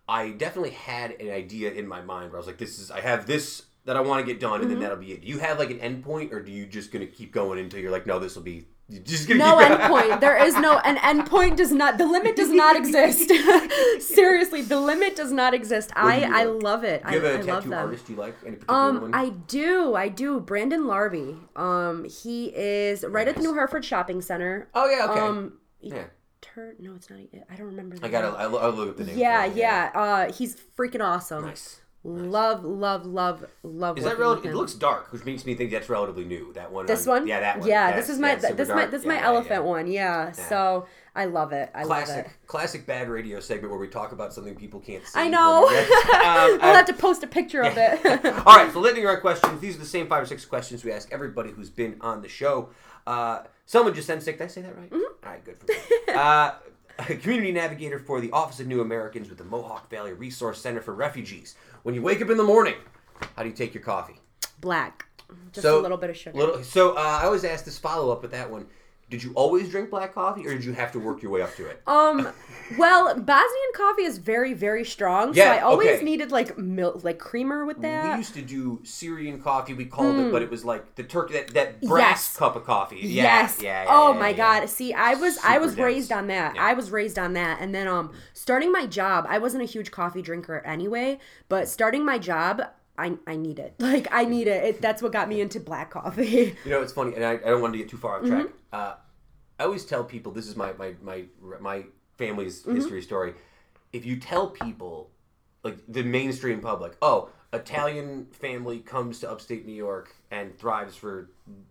I definitely had an idea in my mind where I was like, "This is I have this that I want to get done, and Mm-hmm. then that'll be it." Do you have like an end point, or do you just gonna keep going until you're like, "No, this will be just gonna No end point. [LAUGHS] There is no an end point. Does not the limit does not exist. [LAUGHS] Seriously, the limit does not exist. I you, I love it. Do you I, have a I love them. artist you like? Any particular Um, one? I do, I do. Brandon Larby. Um, he is right at the New Hartford Shopping Center. oh yeah, okay. Um, yeah, Tur- no, it's not. I don't remember. I gotta. name. I'll look up the name. Yeah, you, yeah. Uh, he's freaking awesome. Nice. Love, love, love, love. Is that relative? It looks dark, which makes me think that's relatively new. That one. This on- one? Yeah, that one. Yeah, That's- this is my this my this Yeah, my yeah, elephant yeah. one. Yeah. So I love it. I Classic, love it. classic bad radio segment where we talk about something people can't see. I know. [LAUGHS] um, I'll uh, have to post a picture of it. [LAUGHS] All right, so lightning round questions. These are the same five or six questions we ask everybody who's been on the show. Uh, Selma Jasencic. Did I say that right? Mm-hmm. All right, good for me. uh, [LAUGHS] a community navigator for the Office of New Americans with the Mohawk Valley Resource Center for Refugees. When you wake up in the morning, how do you take your coffee? Black. Just So, a little bit of sugar. Little, so uh, I always ask this follow up with that one. Did you always drink black coffee, or did you have to work your way up to it? Um, well, Bosnian coffee is very, very strong. Yeah, so I always okay. needed like milk, like creamer with that. We used to do Syrian coffee. We called it, but it was like the turkey that, that brass Mm. Yes. cup of coffee. Yeah, yes. Yeah. yeah oh yeah, my god. See, I was I Super was raised on that. I was raised on that. And then um starting my job, I wasn't a huge coffee drinker anyway, but starting my job, I I need it. [LAUGHS] Like I need it. it that's what got me into black coffee. You know, it's funny, and I, I don't want to get too far off track. Mm-hmm. Uh, I always tell people this is my my my my family's Mm-hmm. history story. If you tell people, like the mainstream public, oh, Italian family comes to upstate New York and thrives for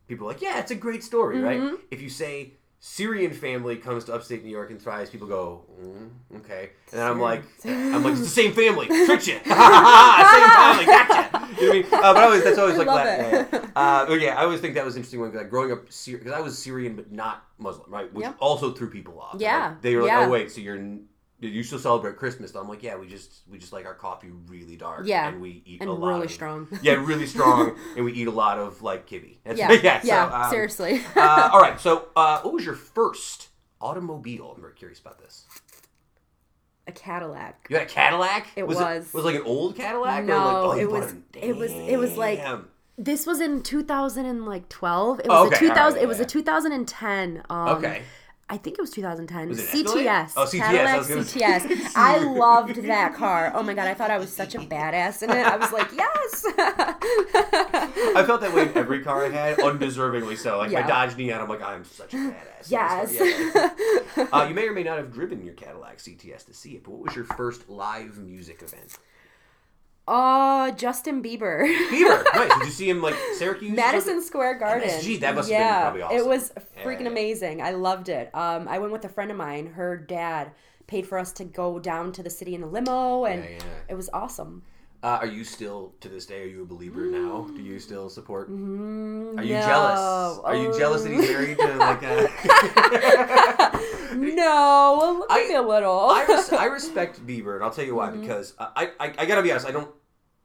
people, like yeah, it's a great story, Mm-hmm. right? If you say Syrian family comes to upstate New York and thrives, people go, mm, okay, and I'm like, [LAUGHS] I'm like, it's the same family, [LAUGHS] tricked you, [LAUGHS] same family, gotcha. You know what I mean? Uh, but I always, that's always like that. yeah. Uh, but yeah, I always think that was interesting one. Like growing up, because I was Syrian but not Muslim, right? Which Yep. also threw people off. Yeah, Like, they were yeah. like, "Oh wait, so you're did you still celebrate Christmas?" I'm like, "Yeah, we just we just like our coffee really dark, Yeah, and we eat and a lot of. really of- strong. [LAUGHS] yeah, really [LAUGHS] strong, and we eat a lot of like kibby. [LAUGHS] That's, Yeah. yeah, yeah, so, um, seriously. uh, all right, so uh, what was your first automobile? I'm very curious about this. a Cadillac. You had a Cadillac? It was. was. It, was it like an old Cadillac? or No, like, oh, it was- a- it was- it was like- This was in 2012. It was Oh, a okay, 2000 alright, it was yeah. a 2010 um Okay. I think it was 2010. Was it? CTS. Oh, CTS, I Cadillac was gonna say. CTS. I loved that car. Oh my god, I thought I was such a badass in it. I was like, yes. [LAUGHS] I felt that way in every car I had, undeservingly so. Like my Yeah. Dodge Neon, I'm like, I'm such a badass. yes. Yeah. [LAUGHS] uh, you may or may not have driven your Cadillac CTS to see it, but what was your first live music event? Oh, Justin Bieber. Bieber. [LAUGHS] nice. Did you see him like Syracuse? Madison? Square Garden. MSG, that must have been probably awesome. It was freaking yeah. amazing. I loved it. Um, I went with a friend of mine. Her dad paid for us to go down to the city in a limo, and Yeah, yeah. it was awesome. Uh, are you still to this day? Are you a believer now? Do you still support? Are you Mm, no. jealous? Are you jealous that he's married to like a? [LAUGHS] No, I- maybe a little. I, res- I respect Bieber, and I'll tell you why. Mm-hmm. Because I, I I gotta be honest, I don't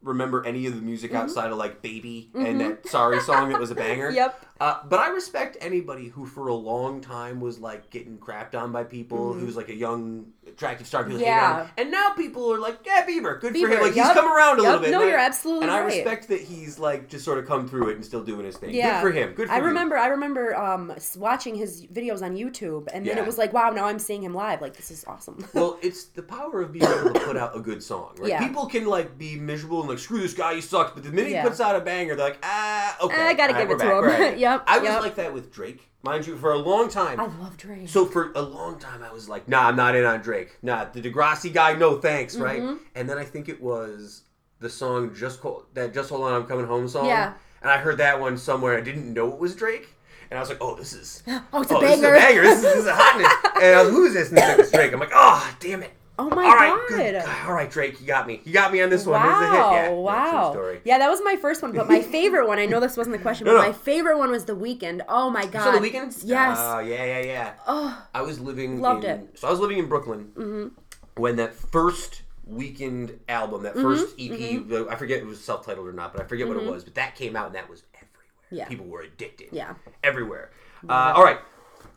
remember any of the music Mm-hmm. outside of like "Baby" and that "Sorry" song that was a [LAUGHS] banger. Yep. Uh, but I respect anybody who, for a long time, was like getting crapped on by people. Who's like a young, attractive star. People Mm-hmm. Yeah. and now people are like, "Yeah, Bieber, good for him." Bieber, Like he's come around a Yep. little bit. No, and you're absolutely right. And I right. respect that he's like just sort of come through it and still doing his thing. Yeah. Good for him. Good for I you. remember. I remember um, watching his videos on YouTube, and then Yeah. it was like, wow, now I'm seeing him live. Like this is awesome. [LAUGHS] Well, it's the power of being able to put out a good song. Right? Yeah. People can like be miserable and like screw this guy, he sucks. But the minute Yeah. he puts out a banger, they're like, ah, okay, I gotta all give it to back. him. Right. [LAUGHS] Yep, I was yep. like that with Drake, mind you, for a long time. I love Drake. So for a long time, I was like, "Nah, I'm not in on Drake. Nah, the Degrassi guy, no thanks." Right? Mm-hmm. And then I think it was the song "Just Call, that "Just Hold On, I'm Coming Home" song. Yeah. And I heard that one somewhere. I didn't know it was Drake, and I was like, "Oh, this is [GASPS] Oh, it's a this is a banger. banger. This is, this is a hotness." [LAUGHS] and I was, "Who's this?" And it's like, "It's Drake." I'm like, "Oh, damn it." Oh my All right, god. All right, Drake, you got me. You got me on this one. Here's the hit. Wow! Yeah, wow! story. Yeah, that was my first one, but my [LAUGHS] favorite one. I know this wasn't the question, No, but no. my favorite one was the Weeknd. Oh my god! So the weekends? Yes. Oh yeah, yeah, yeah. oh, I was living. Loved in, it. Mm-hmm. So I was living in Brooklyn when that first Weeknd album, that 1st Mm-hmm. EP, I forget it was self-titled or not, but I forget what it was. But that came out and that was everywhere. Yeah. People were addicted. Yeah. Everywhere. Uh, all right.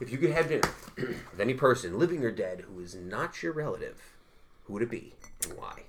If you could have dinner with any person, living or dead, who is not your relative, who would it be and why?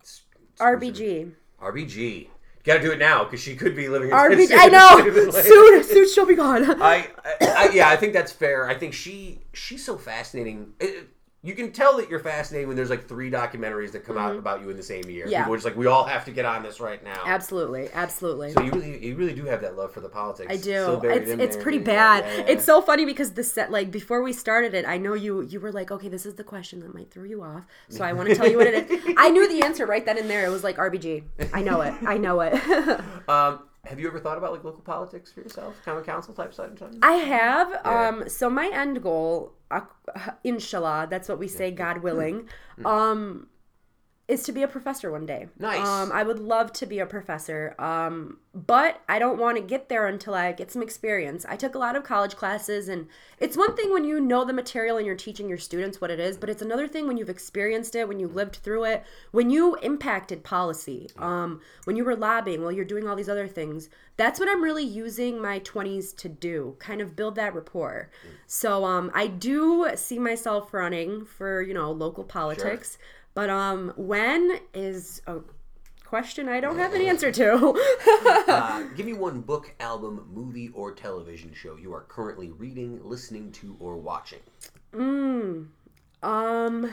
It's- it's- RBG. RBG. Got to do it now because she could be living. in RBG, sooner I know. [LAUGHS] soon, soon she'll be gone. I, I, I, yeah, I think that's fair. I think she she's so fascinating. It- you can tell that you're fascinating when there's like three documentaries that come out about you in the same year. Mm-hmm. Yeah. People are just like, we all have to get on this right now. absolutely, absolutely. So you really, you really do have that love for the politics. I do. It's it's pretty bad. yeah, yeah. It's so funny because the set like before we started it, I know you you were like, okay, this is the question that might throw you off, so I want to tell you what it is. [LAUGHS] I knew the answer right then and there. It was like RBG. I know it. I know it. [LAUGHS] Um, have you ever thought about like local politics for yourself, common council type side? I have. Yeah. Um, so my end goal, uh, inshallah, that's what we say, God willing, [LAUGHS] Mm. um, is to be a professor one day. Nice. Um, I would love to be a professor. Um, but I don't want to get there until I get some experience. I took a lot of college classes, and it's one thing when you know the material and you're teaching your students what it is, but it's another thing when you've experienced it, when you lived through it, when you impacted policy, um, when you were lobbying, while you're doing all these other things. That's what I'm really using my 20s to do, kind of build that rapport. So um, I do see myself running for you know local politics. But um, when is a question I don't have an answer to. [LAUGHS] Uh, give me one book, album, movie, or television show you are currently reading, listening to, or watching. um,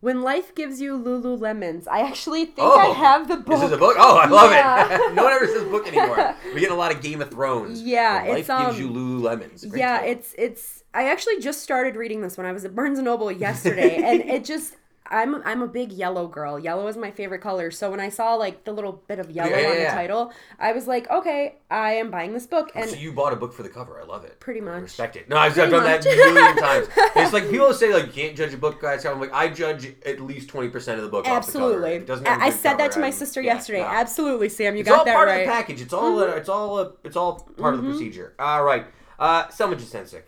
when life gives you Lululemons, I actually think Oh, I have the book. This is a book. Oh, I love Yeah. it. [LAUGHS] no one ever says book anymore. We get a lot of Game of Thrones. [LAUGHS] Yeah, life gives um, you Lululemons. Great yeah, title. it's it's. I actually just started reading this when I was at Barnes and Noble yesterday, and it just. I'm I'm a big yellow girl. Yellow is my favorite color. So when I saw like the little bit of yellow Yeah, yeah, on the yeah. title, I was like, okay, I am buying this book. And So you bought a book for the cover. I love it. Pretty I much. respect it. No, I've, I've done that a million times. [LAUGHS] It's like people say like you can't judge a book by its cover. I'm like I judge at least twenty percent of the book. Off the cover. absolutely, It doesn't a I, I said that to my sister yesterday. no. Absolutely, Sam, you It's got all that part of the package. It's all. uh, it's all. Uh, it's all part of the procedure. All right, uh, Selma Jasencic.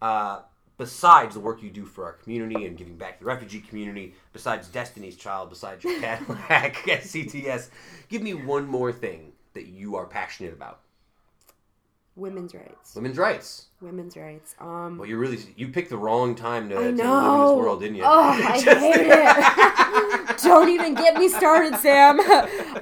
Uh, besides the work you do for our community and giving back to the refugee community, besides Destiny's Child, besides your [LAUGHS] Cadillac [LAUGHS] at CTS, give me one more thing that you are passionate about. Women's rights. Women's rights. Women's rights. Um, Well, you really you picked the wrong time to, to live in this world, didn't you? Oh, [LAUGHS] I hate it. [LAUGHS] [LAUGHS] Don't even get me started, Sam.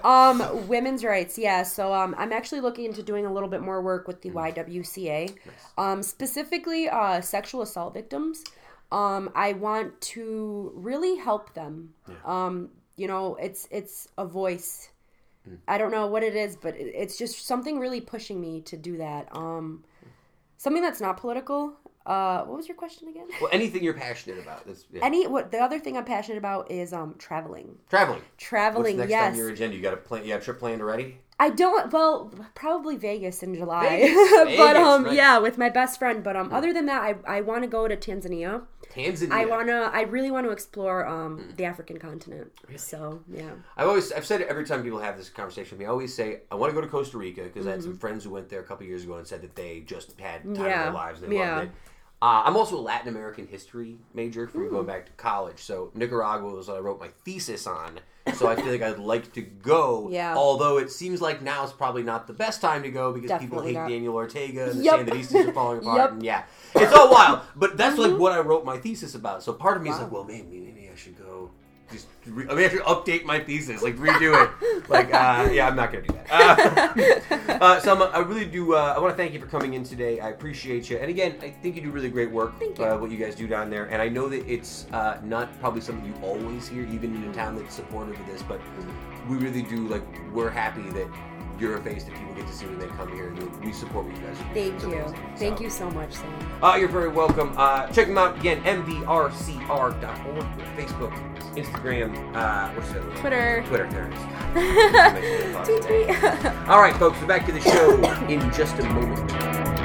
um, women's rights, yeah. So um, I'm actually looking into doing a little bit more work with the YWCA, um, specifically uh, sexual assault victims. Um, I want to really help them. Um, you know, it's it's a voice. I don't know what it is, but it- it's just something really pushing me to do that. Um, something that's not political. Uh, what was your question again? Well, anything you're passionate about. That's, yeah. Any what the other thing I'm passionate about is um traveling. Traveling. What's Traveling, next yes. on your agenda? You got a plan? You have a trip planned already? I don't well probably Vegas in July. Vegas, [LAUGHS] but Vegas, um nice. yeah, with my best friend, but um other than that I I want to go to Tanzania. Tanzania. I want to I really want to explore um the African continent. So, yeah. I've always I've said it every time people have this conversation with me. I always say I want to go to Costa Rica because I had some friends who went there a couple years ago and said that they just had time of Mm-hmm. Their lives. They yeah. loved it. Uh, I'm also a Latin American history major from Mm. going back to college. So Nicaragua was what I wrote my thesis on. So I feel like I'd like to go. Yeah. Although it seems like now is probably not the best time to go because people hate not. Daniel Ortega and Yep. the Sandinistas are falling [LAUGHS] apart. Yep. And yeah, it's all wild. But that's like what I wrote my thesis about. So part of me is like, well, maybe maybe I should go. Just re- I I have to update my thesis, like redo it. Like, uh, yeah, I'm not gonna do that. Uh, [LAUGHS] uh, I really do. Uh, I want to thank you for coming in today. I appreciate you. And again, I think you do really great work. Thank you. Uh, what you guys do down there, and I know that it's uh, not probably something you always hear, even in a town that's supportive of this. But we really do like. We're happy that you're a face that people get to see when they come here, and we support what you guys do. Thank It's you. amazing. Thank So- you so much, Sam. uh, you're very welcome. Uh, check them out again, mvrcr.org, Facebook, Instagram, uh, what's the? Twitter. Twitter, there it is. [LAUGHS] Tweet, tweet. All right, folks, we're back to the show in just a moment.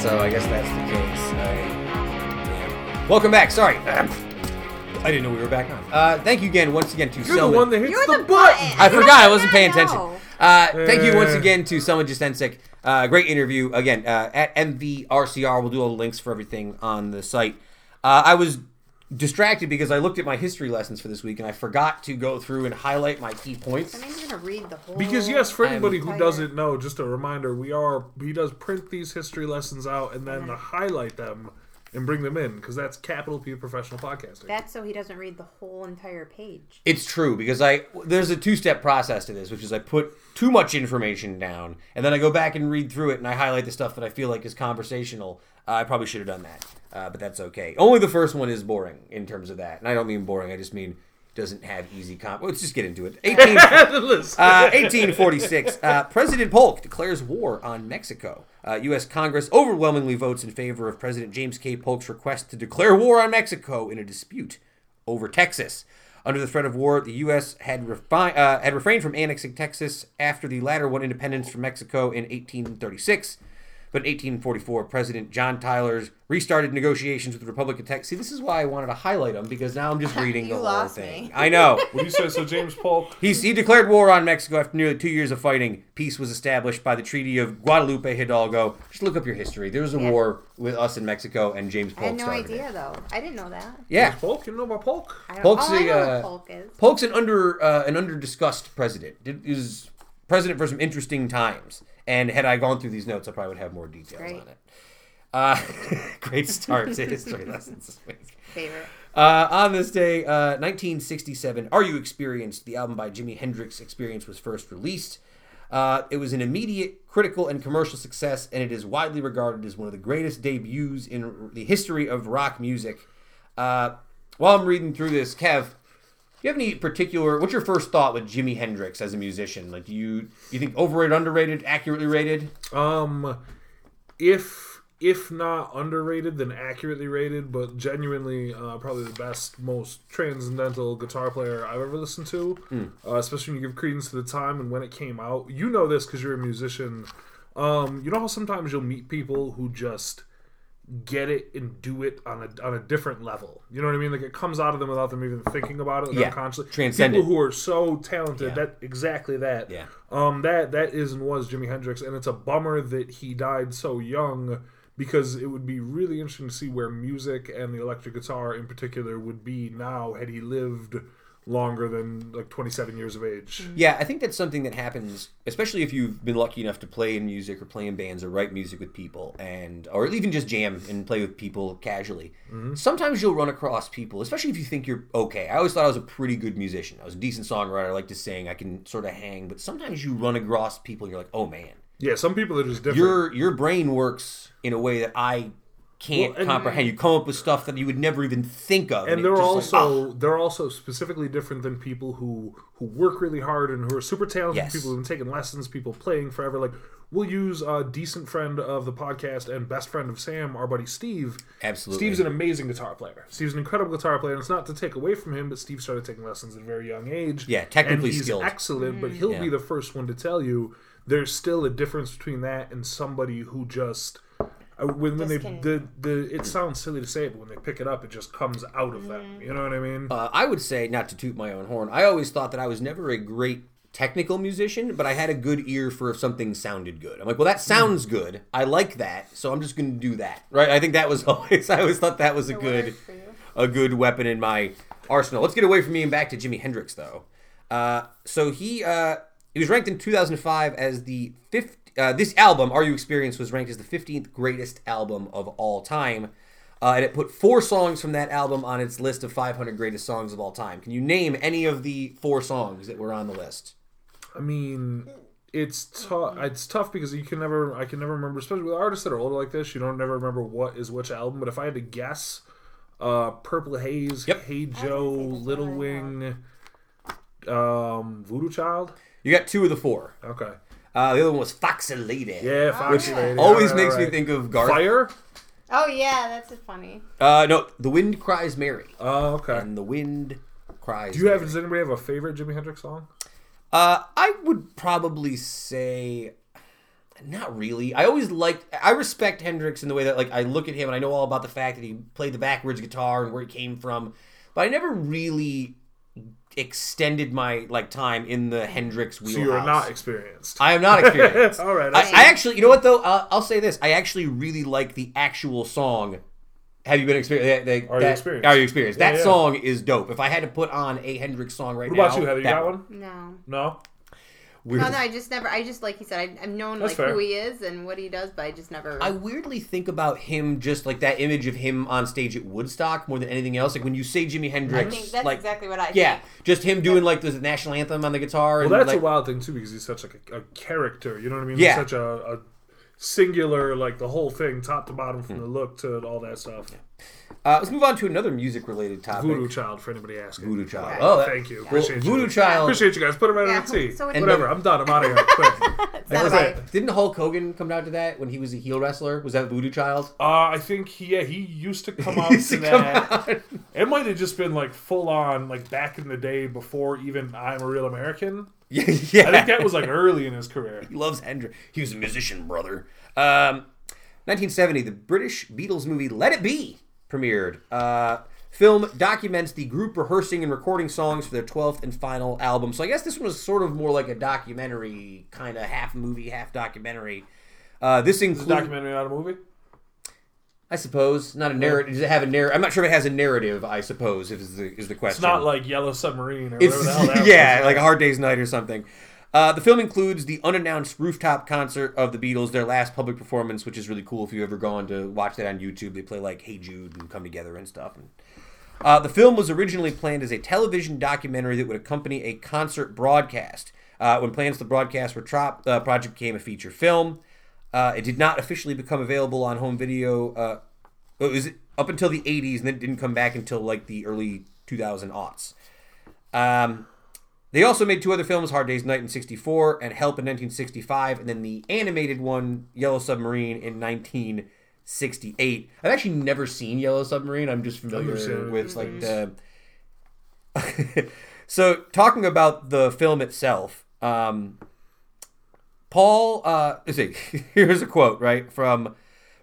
So. I guess that's the case. I. Welcome back. Sorry. [CLEARS THROAT] I didn't know we were back on. Uh, thank you again, once again, to You're Selman. the one that hits You're the, the button. button. I forgot. I wasn't paying attention. Uh, thank you once again to Selma Jasencic. Uh, great interview. Again, uh, at MVRCR, we'll do all the links for everything on the site. Uh, I was distracted because I looked at my history lessons for this week and I forgot to go through and highlight my key points. I'm even gonna read the whole. Because yes, for anybody who doesn't know, just a reminder, we are he does print these history lessons out and then highlight them and bring them in because that's capital P professional podcasting. That's so he doesn't read the whole entire page. It's true because I there's a two step process to this, which is I put too much information down and then I go back and read through it and I highlight the stuff that I feel like is conversational. Uh, I probably should have done that, uh, but that's okay. Only the first one is boring in terms of that, and I don't mean boring. I just mean doesn't have easy comp. Let's just get into it. [LAUGHS] 18, uh, 1846. Uh, President Polk declares war on Mexico. Uh, U.S. Congress overwhelmingly votes in favor of President James K. Polk's request to declare war on Mexico in a dispute over Texas. Under the threat of war, the U.S. had, refi- uh, had refrained from annexing Texas after the latter won independence from Mexico in 1836. But in 1844, President John Tyler restarted negotiations with the Republic of Texas. See, this is why I wanted to highlight them because now I'm just [LAUGHS] reading the whole thing. me. I know. [LAUGHS] what do you say? So James Polk. [LAUGHS] He's, he declared war on Mexico after nearly two years of fighting. Peace was established by the Treaty of Guadalupe Hidalgo. Just look up your history. There was a Yeah. war with us in Mexico, and James Polk. I had no idea it. though. I didn't know that. Yeah, James Polk. You know about Polk? I don't, Polk's oh, I know uh, Polk is. Polk's an under uh, an under discussed president. It is president for some interesting times. And had I gone through these notes, I probably would have more details Great. on it. Uh, [LAUGHS] great start to history lessons this week. Favorite. Uh, on this day, uh, 1967, Are You Experienced? The album by Jimi Hendrix Experience was first released. Uh, it was an immediate critical and commercial success, and it is widely regarded as one of the greatest debuts in the history of rock music. Uh, while I'm reading through this, Kev, you have any particular? What's your first thought with Jimi Hendrix as a musician? Like, do you you think overrated, underrated, accurately rated? Um, if if not underrated, then accurately rated, but genuinely uh, probably the best, most transcendental guitar player I've ever listened to. Uh, especially when you give credence to the time and when it came out. You know this because you're a musician. Um, you know how sometimes you'll meet people who just get it and do it on a on a different level. You know what I mean? Like it comes out of them without them even thinking about it. Like Yeah. unconsciously. Transcendent. People who are so talented. Yeah. That exactly that. Yeah. Um, that that is and was Jimi Hendrix, and it's a bummer that he died so young because it would be really interesting to see where music and the electric guitar in particular would be now had he lived longer than like 27 years of age. Mm-hmm. Yeah, I think that's something that happens, especially if you've been lucky enough to play in music or play in bands or write music with people, and or even just jam and play with people casually. Mm-hmm. Sometimes you'll run across people, especially if you think you're okay. I always thought I was a pretty good musician. I was a decent songwriter. I like to sing. I can sort of hang, but sometimes you run across people and you're like, oh man, Yeah, some people are just different. your your brain works in a way that I can't Well, comprehend. You come up with stuff that you would never even think of, and it they're just like, also ah. they're also specifically different than people who who work really hard and who are super talented Yes. people who've been taking lessons people playing forever like we'll use a decent friend of the podcast and best friend of sam our buddy steve Absolutely. steve's an amazing guitar player steve's an incredible guitar player and it's not to take away from him but steve started taking lessons at a very young age Yeah, technically and he's skilled. excellent but he'll Yeah. be the first one to tell you there's still a difference between that and somebody who just uh, when, when they the, the it sounds silly to say it but when they pick it up it just comes out of them you know what i mean Uh, I would say, not to toot my own horn, I always thought that I was never a great technical musician, but I had a good ear for if something sounded good. I'm like, well, that sounds good. I like that, so I'm just going to do that. Right? I think that was [LAUGHS] always, I always thought that was a So good, works for you. a good weapon in my arsenal. Let's get away from me and back to Jimi Hendrix, though. Uh, so he, uh, he was ranked in 2005 as the fifth. Uh, this album, Are You Experienced, was ranked as the 15th greatest album of all time. Uh, and it put four songs from that album on its list of 500 greatest songs of all time. Can you name any of the four songs that were on the list? I mean, it's tough. It's tough because you can never. I can never remember, especially with artists that are older like this. You don't never remember what is which album. But if I had to guess, uh, Purple Haze, Yep. Hey Joe, Little Wing, um, Voodoo Child. You got two of the four. Okay, Uh, the other one was Foxy Lady. yeah, Foxy yeah. Lady. Always Alright, makes me alright. think of Garth. Fire. Oh yeah, that's funny. Uh, no, The Wind Cries Mary. Oh, okay. And The Wind Cries Do you have? Mary. Does anybody have a favorite Jimi Hendrix song? Uh, I would probably say not really. I always liked. I respect Hendrix in the way that like I look at him and I know all about the fact that he played the backwards guitar and where he came from. but I never really extended my like time in the Hendrix wheelhouse. So you are not experienced. I am not experienced. [LAUGHS] All right. I, I actually, you know what though? I'll, I'll say this: I actually really like the actual song. Have you been experienced? That, Are you experienced? Are you experienced? Yeah, that yeah. song is dope. If I had to put on a Hendrix song right what now, about you, Heather? You that got one? No. No. Weird. No, no, I just never. I just like he said. I, I've known That's like fair. who he is and what he does, but I just never. I weirdly think about him just like that image of him on stage at Woodstock more than anything else. Like when you say Jimi I Hendrix, think that's like exactly what I. yeah, think. just him doing like the national anthem on the guitar. Well, and that's like, a wild thing too because he's such like a, a character. You know what I mean? Yeah. He's such a, a singular, like the whole thing, top to bottom, from hmm. the look to all that stuff. Uh, let's move on to another music-related topic. Voodoo Child, for anybody asking. Voodoo Child. Okay. Oh, that, Thank you. well, Appreciate Voodoo you. Child. Appreciate you guys. Put it right Yeah, on the T. so it- Whatever. I'm done. I'm out of here. Quick. It's not was right. it? Didn't Hulk Hogan come down to that when he was a heel wrestler? Was that Voodoo Child? Uh, I think he, yeah, he used to come [LAUGHS] out Used to to come that. out. It might have just been like full on, like back in the day before even I'm a Real American. [LAUGHS] yeah, yeah. I think that was like early in his career. He loves Hendrix. He was a musician, brother. Um, 1970, the British Beatles movie Let It Be premiered. Uh, film documents the group rehearsing and recording songs for their 12th and final album. So I guess this one was sort of more like a documentary, kind of half movie, half documentary. Uh, this includes, documentary, not a movie. I suppose, not a narrative. Does it have a narrative? I'm not sure if it has a narrative. I suppose if is the is the question. It's not like Yellow Submarine or whatever the hell that [LAUGHS] yeah, was. like a Hard Day's Night or something. Uh, the film includes the unannounced rooftop concert of the Beatles, their last public performance, which is really cool. If you ever gone to watch that on YouTube, they play like "Hey Jude" and "Come Together" and stuff. And, uh, the film was originally planned as a television documentary that would accompany a concert broadcast. Uh, when plans to broadcast were dropped, the project became a feature film. Uh, it did not officially become available on home video. Uh, it was up until the 80s, and then it didn't come back until like the early 2000 aughts. Um, they also made two other films, Hard Day's Night in 64 and Help in 1965, and then the animated one, Yellow Submarine, in 1968. I've actually never seen Yellow Submarine. I'm just familiar with like the. [LAUGHS] so, talking about the film itself, um, Paul, uh, let's see, [LAUGHS] here's a quote, right, from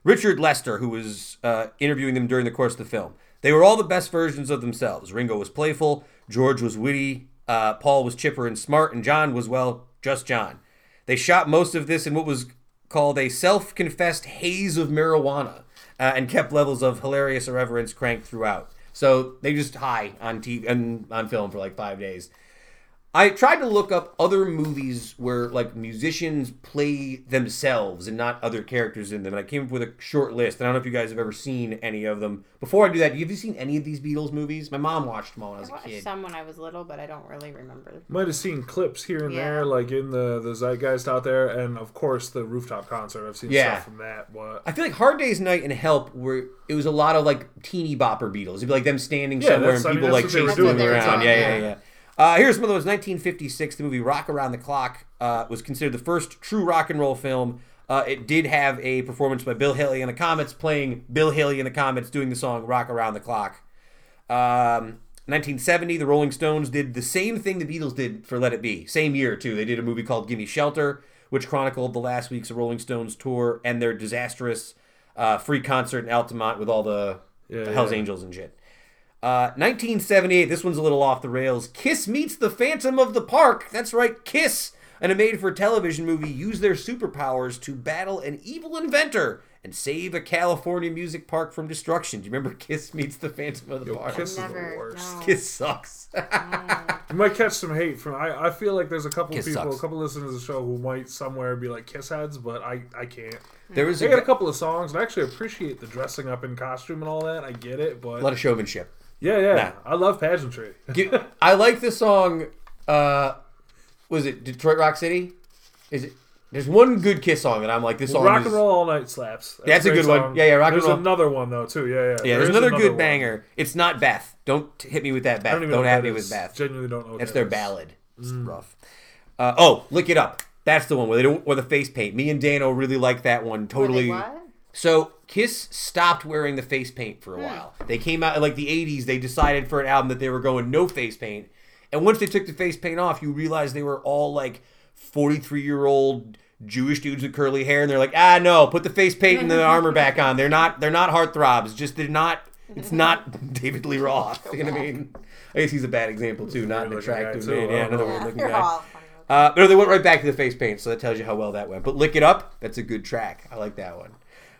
Richard Lester, who was uh, interviewing them during the course of the film. They were all the best versions of themselves. Ringo was playful, George was witty, uh, Paul was chipper and smart, and John was, well, just John. They shot most of this in what was called a self confessed haze of marijuana uh, and kept levels of hilarious irreverence cranked throughout. So they just high on TV and on film for like five days. I tried to look up other movies where like musicians play themselves and not other characters in them, and I came up with a short list. I don't know if you guys have ever seen any of them. Before I do that, have you seen any of these Beatles movies? My mom watched them all when I was I a watched kid. some when I was little, but I don't really remember. Might have seen clips here and Yeah. there, like in the the zeitgeist out there, and of course the rooftop concert. I've seen Yeah. stuff from that. But I feel like Hard Day's Night and Help were it was a lot of like teeny bopper Beatles. It'd be like them standing Yeah, somewhere and that's- I mean, people like what they were chasing them around. time, Yeah, yeah, yeah. Uh, here's some of those. 1956, the movie Rock Around the Clock uh, was considered the first true rock and roll film. Uh, it did have a performance by Bill Haley and the Comets, playing Bill Haley and the Comets doing the song Rock Around the Clock. Um, 1970, the Rolling Stones did the same thing the Beatles did for Let It Be. Same year, too. They did a movie called Gimme Shelter, which chronicled the last weeks of Rolling Stones tour and their disastrous uh, free concert in Altamont with all the, Yeah, the Hells yeah. Angels and shit. Uh, 1978, this one's a little off the rails. Kiss meets the Phantom of the Park. That's right, Kiss, and a made for television movie, use their superpowers to battle an evil inventor and save a California music park from destruction. Do you remember [LAUGHS] Kiss meets the Phantom of the Yo, Park? Kiss is the Never. worst. No. Kiss sucks. you [LAUGHS] might catch some hate from. I, I feel like there's a couple Kiss people, sucks. a couple listeners of the show who might somewhere be like Kiss heads, but I I can't. there was They a, got a couple of songs, and I actually appreciate the dressing up in costume and all that. I get it, but a lot of showmanship. Yeah, yeah, Nah. I love pageantry. [LAUGHS] I like the song. Uh, was it Detroit Rock City? Is it? There's one good Kiss song, and I'm like, this song Rock is. and roll all night slaps. That's a great good one. Yeah, yeah, Rock and There's Roll. another one though too. Yeah, yeah. Yeah, There there's is another good one. banger. It's not Beth. Don't hit me with that I Beth. don't Don't, even know what have that me with is. Beth. Genuinely don't know. That's that their is. ballad. It's Mm. rough. Uh, oh, look it up. That's the one where they don't wear the face paint. Me and Dano really like that one. Were they Totally. what? So Kiss stopped wearing the face paint for a while. They came out in like the '80s. They decided for an album that they were going no face paint. And once they took the face paint off, you realize they were all like 43 year old Jewish dudes with curly hair, and they're like, ah, no, put the face paint and the [LAUGHS] armor back on. They're not. They're not heartthrobs. Just they're not. It's [LAUGHS] not David Lee Roth. [LAUGHS] You know what I mean? I guess he's a bad example too. Not an weird-looking guy, attractive too. man. Yeah, another Yeah, weird looking You're guy. all. Uh, no, they went right back to the face paint, so that tells you how well that went. But lick it up. That's a good track. I like that one.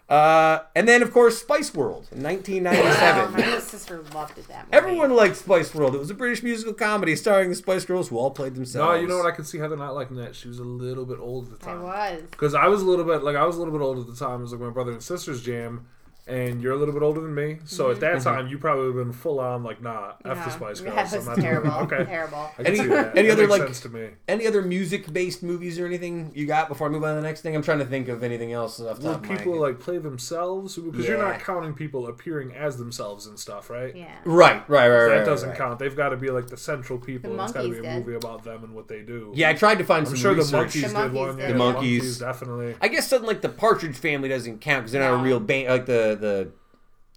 Uh, and then, of course, Spice World in Oh, 1997. my little sister loved it. That movie. Everyone liked Spice World. It was a British musical comedy starring the Spice Girls who all played themselves. No, you know what? I can see Heather not liking that. She was a little bit old at the time. I time. was. Because I was a little bit like I was a little bit old at the time. It was like my brother and sister's jam, and you're a little bit older than me. So at that mm-hmm. time, you probably would have been full on like, nah, f the Yeah. Spice Yeah, Girls. it I'm was not doing terrible. Okay, Terrible. I can Any- that. any That other, makes like- sense to me? Any other music-based movies or anything you got before I move on to the next thing? I'm trying to think of anything else off the Will top of people head. like play themselves? Because you're not counting people appearing as themselves and stuff, right? Yeah. Right, right, right, right. That right, doesn't right. count. They've got to be like the central people. The it's got to be a did. movie about them and what they do. Yeah, I tried to find I'm some sure the Monkees The did one. The the Monkees definitely. I guess something like the Partridge Family doesn't count because they're not a real band. Like the the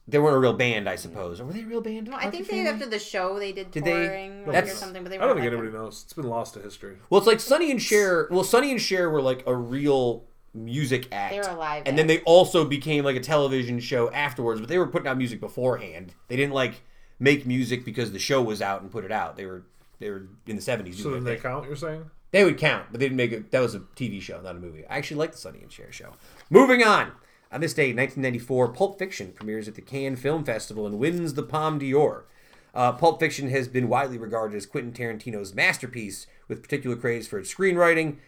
they weren't a real band, I suppose. Or were they a real band? No, I think they Family? after the show they did, Did they- like, or That's- something, but they I don't think like anybody knows. It's been lost to history. Well, it's like Sonny and Cher. Well, Sonny and Cher were like a real music act. They were alive, live And then they also became like a television show afterwards, but they were putting out music beforehand. They didn't like make music because the show was out and put it out. They were they were in the 70s. So then they thing. count. You're saying? They would count, but they didn't make it. That was a TV show, not a movie. I actually like the Sonny and Cher show. Moving on. On this day, 1994, Pulp Fiction premieres at the Cannes Film Festival and wins the Palme d'Or. Uh, Pulp Fiction has been widely regarded as Quentin Tarantino's masterpiece, with particular praise for its screenwriting.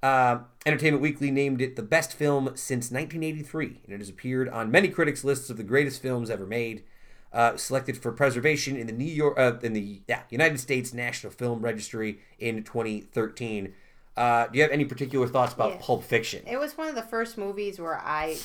Uh, Entertainment Weekly named it the best film since 1983, and it has appeared on many critics' lists of the greatest films ever made. Uh, selected for preservation in the New York, uh, in the yeah, United States National Film Registry in 2013. Uh, do you have any particular thoughts about Yeah. Pulp Fiction? It was one of the first movies where I,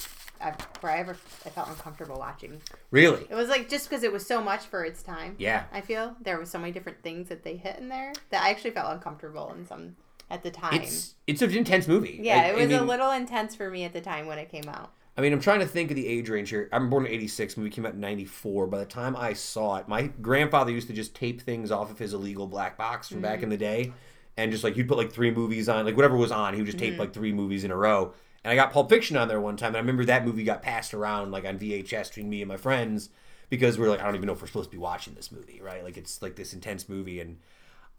Where I ever I felt uncomfortable watching. Really? It was like just because it was so much for its time. Yeah. I feel there was so many different things that they hit in there that I actually felt uncomfortable in some at the time. It's it's an intense movie. yeah, I- it I was a little intense for me at the time when it came out. I mean, I'm trying to think of the age range here. I'm born in '86. Movie came out in '94. By the time I saw it, my grandfather used to just tape things off of his illegal black box from back in mm. the day, and just like he'd put like three movies on, like whatever was on, he would just tape mm-hmm. like three movies in a row. And I got Pulp Fiction on there one time, and I remember that movie got passed around like on VHS between me and my friends because we are like, I don't even know if we're supposed to be watching this movie, right? Like it's like this intense movie, and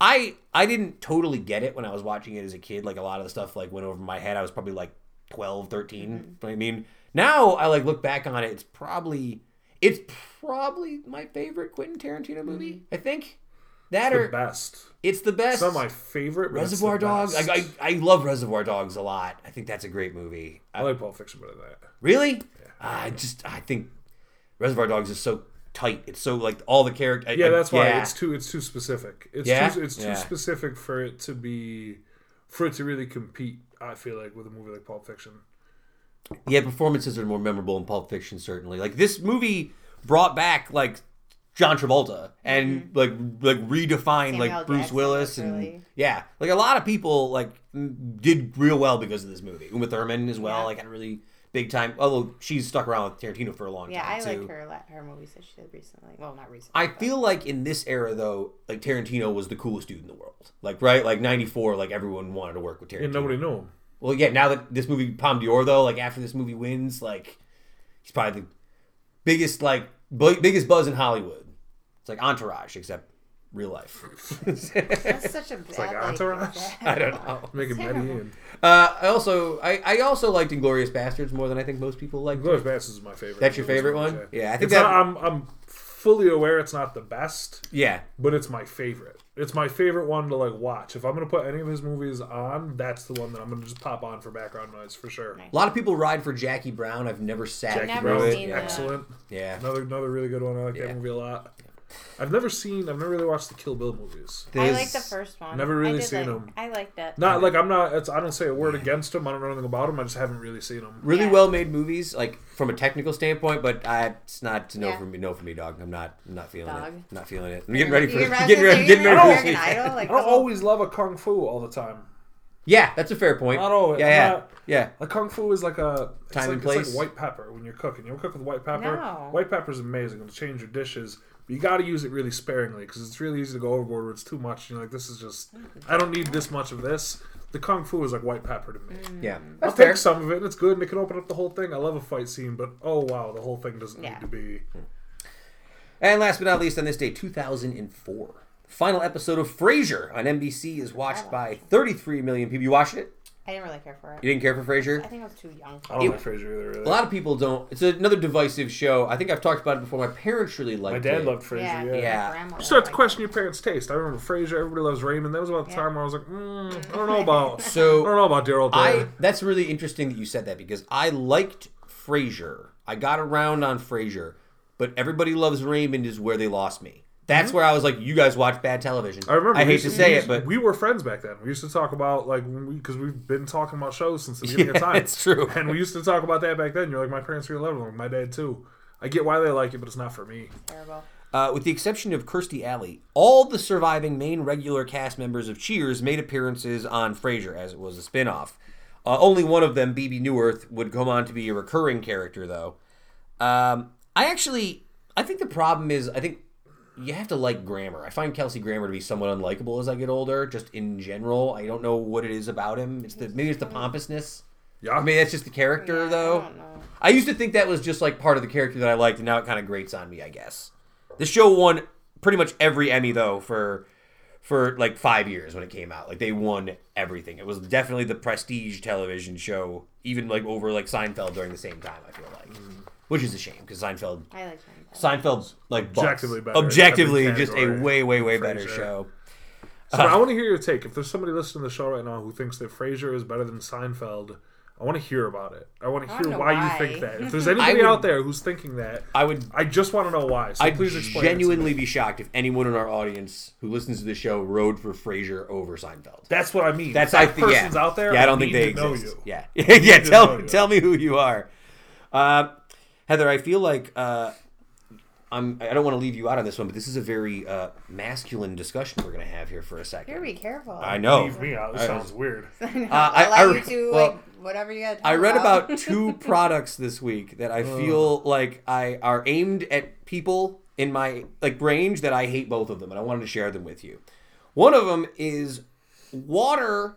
I I didn't totally get it when I was watching it as a kid. Like a lot of the stuff like went over my head. I was probably like 12, 13. Mm-hmm. I mean, now I like look back on it. It's probably it's probably my favorite Quentin Tarantino movie. Mm-hmm. I think that The or best. it's the best. It's not my favorite. Reservoir Dogs. I, I I love Reservoir Dogs a lot. I think that's a great movie. I like Pulp Fiction better than that. Really? I just I think Reservoir Dogs is so tight. It's so like all the character. Yeah, that's why yeah. it's too it's too specific. It's Yeah? too it's too Yeah. specific for it to be for it to really compete. I feel like with a movie like Pulp Fiction. Yeah, performances are more memorable in Pulp Fiction, certainly. Like this movie brought back like John Travolta and mm-hmm. like like redefined Samuel like Bruce Jackson Willis and really- yeah, like a lot of people like did real well because of this movie. Uma Thurman as well, Yeah. like had a really big time. Although she's stuck around with Tarantino for a long Yeah, time Yeah, I too. like her la- her movies that she did recently. Well, not recently. I but- feel like in this era though, like Tarantino was the coolest dude in the world. Like right, like '94, like everyone wanted to work with Tarantino. And nobody knew him. Well, yeah. Now that this movie Palme d'Or, though, like after this movie wins, like he's probably the biggest, like bu- biggest buzz in Hollywood. It's like Entourage, except real life. That's [LAUGHS] such a bad, It's like Entourage? I don't know. Making Terrible. Medellin. Uh, I also, I, I also liked Inglourious Basterds more than I think most people like. Glorious Bastards is my favorite. That's your favorite one? Yeah, I think It's that- not, I'm I'm fully aware it's not the best, Yeah, but it's my favorite. It's my favorite one to like watch. If I'm gonna put any of his movies on, that's the one that I'm gonna just pop on for background noise for sure. A lot of people ride for Jackie Brown. I've never sat Jackie never through Brown's it. seen that. excellent. Yeah, Another another really good one. I like Yeah. that movie a lot. I've never seen. I've never really watched the Kill Bill movies. I There's- like the first one. Never really seen like, them. I liked it. Not like I'm not. It's, I don't say a word against them. I don't know anything about them. I just haven't really seen them. really Yeah. well made movies, like from a technical standpoint. But I, it's not to know Yeah. for me. No for me, dog. I'm not. I'm not feeling Dog. it. I'm not feeling it. I'm getting ready for. You're Getting ready. Getting ready for this American weekend. Idol. Like, I don't whole- always love a kung fu all the time. Yeah, that's a fair point. Not always. Yeah, yeah, Not- yeah. A kung fu is like a it's Time like, and It's place. like white pepper when you're cooking. You ever cook with white pepper? No. White pepper is amazing. It'll change your dishes, but you got to use it really sparingly because it's really easy to go overboard where it's too much. You're like, this is just. I don't need this much of this. The kung fu is like white pepper to me. Yeah, I'll that's fair. take some of it, and it's good, and it can open up the whole thing. I love a fight scene, but oh wow, the whole thing doesn't Yeah. need to be. And last but not least, on this day, 2004, final episode of Frasier on NBC is watched by 33 million people. You watched it? I didn't really care for it. You didn't care for Frasier? I think I was too young. I don't It- like Frasier either. Really. A lot of people don't. It's another divisive show. I think I've talked about it before. My parents really liked it. My dad it. loved Frasier. Yeah, Yeah. Yeah. You start to liked question it. your parents' taste. I remember Frasier. Everybody loves Raymond. That was about the Yeah. time where I was like, mm, [LAUGHS] I don't know about. [LAUGHS] So I don't know about Daryl. I Dare. that's really interesting that you said that because I liked Frasier. I got around on Frasier, but everybody loves Raymond is where they lost me. That's where I was like, you guys watch bad television. I remember. I hate used to say we it, but we were friends back then. We used to talk about like when we because we've been talking about shows since the beginning [LAUGHS] Yeah, of time. it's true. And we used to talk about that back then. You're like, my parents really love it. My dad too. I get why they like it, but it's not for me. Terrible. Uh, with the exception of Kirstie Alley, all the surviving main regular cast members of Cheers made appearances on Frasier, as it was a spin-off. Uh, only one of them, Bebe Neuwirth, would come on to be a recurring character, though. Um, I actually, I think the problem is, I think you have to like Grammer. I find Kelsey Grammer to be somewhat unlikable as I get older, just in general. I don't know what it is about him. It's the maybe it's the pompousness. Yeah. I mean, that's just the character, Yeah, I though. don't know. I used to think that was just like part of the character that I liked, and now it kind of grates on me, I guess. The show won pretty much every Emmy though for for like five years when it came out. Like they won everything. It was definitely the prestige television show, even like over like Seinfeld during the same time. I feel like, mm. which is a shame because Seinfeld I like Seinfeld. Seinfeld like bucks. Objectively better in objectively every just a way way way than better show. So I want to hear your take. If there's somebody listening to the show right now who thinks that Frasier is better than Seinfeld, I want to hear about it. I want to I hear wanna why, you think that. If [LAUGHS] there's anybody would- out there who's thinking that, I would I just want to know why. So I'd please explain. genuinely be shocked if anyone in our audience who listens to the show rode for Frasier over Seinfeld. That's what I mean. That's if I that think. Yeah. out there. Yeah, I don't think they to know exist. you. Yeah, [LAUGHS] yeah. Tell tell me who you are, uh, Heather. I feel like uh, I'm. I don't want to leave you out on this one, but this is a very uh, masculine discussion we're going to have here for a second. Here, be careful. I know. Leave me out. This I- sounds weird. [LAUGHS] I know. Uh, I- I'll I- let you two well, like whatever you got. I read about two [LAUGHS] products this week that I feel like I are aimed at people in my like range that I hate both of them, and I wanted to share them with you. One of them is water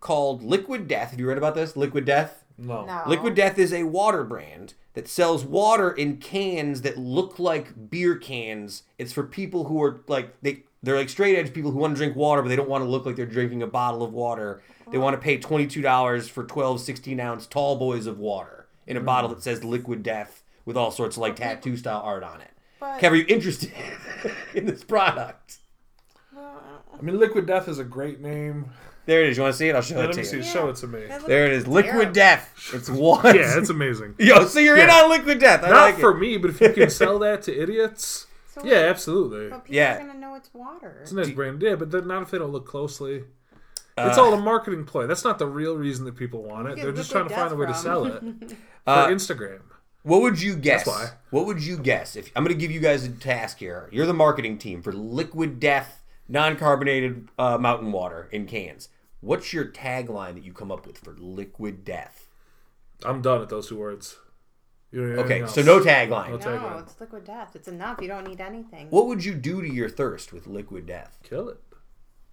called Liquid Death. Have you read about this? Liquid Death. No. No. Liquid Death is a water brand that sells water in cans that look like beer cans. It's for people who are like they they're like straight edge people who want to drink water, but they don't want to look like they're drinking a bottle of water. They want to pay $22 for 12, 16 ounce tall boys of water in a bottle that says Liquid Death with all sorts of like tattoo style art on it. But- Kev, are you interested [LAUGHS] in this product? Uh, I mean, Liquid Death is a great name. There it is. You want to see it? I'll show Yeah, it let to me see. you. Show it to me. That There it looks is. Liquid terrible. Death. It's one. Yeah, it's amazing. [LAUGHS] Yo, so you're in Yeah. on Liquid Death. I Not like for it. me, but if you can [LAUGHS] sell that to idiots, So yeah, absolutely. But people Yeah. are gonna know it's water. It's a nice brand. Yeah, but then not if they don't look closely. Uh, It's all a marketing ploy. That's not the real reason that people want it. get They're just trying Liquid to find a way to Death sell it [LAUGHS] for Uh, Instagram. What would you guess? That's why. What would you guess? If I'm going to give you guys a task here, you're the marketing team for Liquid Death non-carbonated uh, mountain water in cans. What's your tagline that you come up with for Liquid Death? I'm done at those two words. You don't need Okay, anything so no tagline. No no, tagline. it's liquid death. It's enough. You don't need anything. What would you do to your thirst with Liquid Death? Kill it.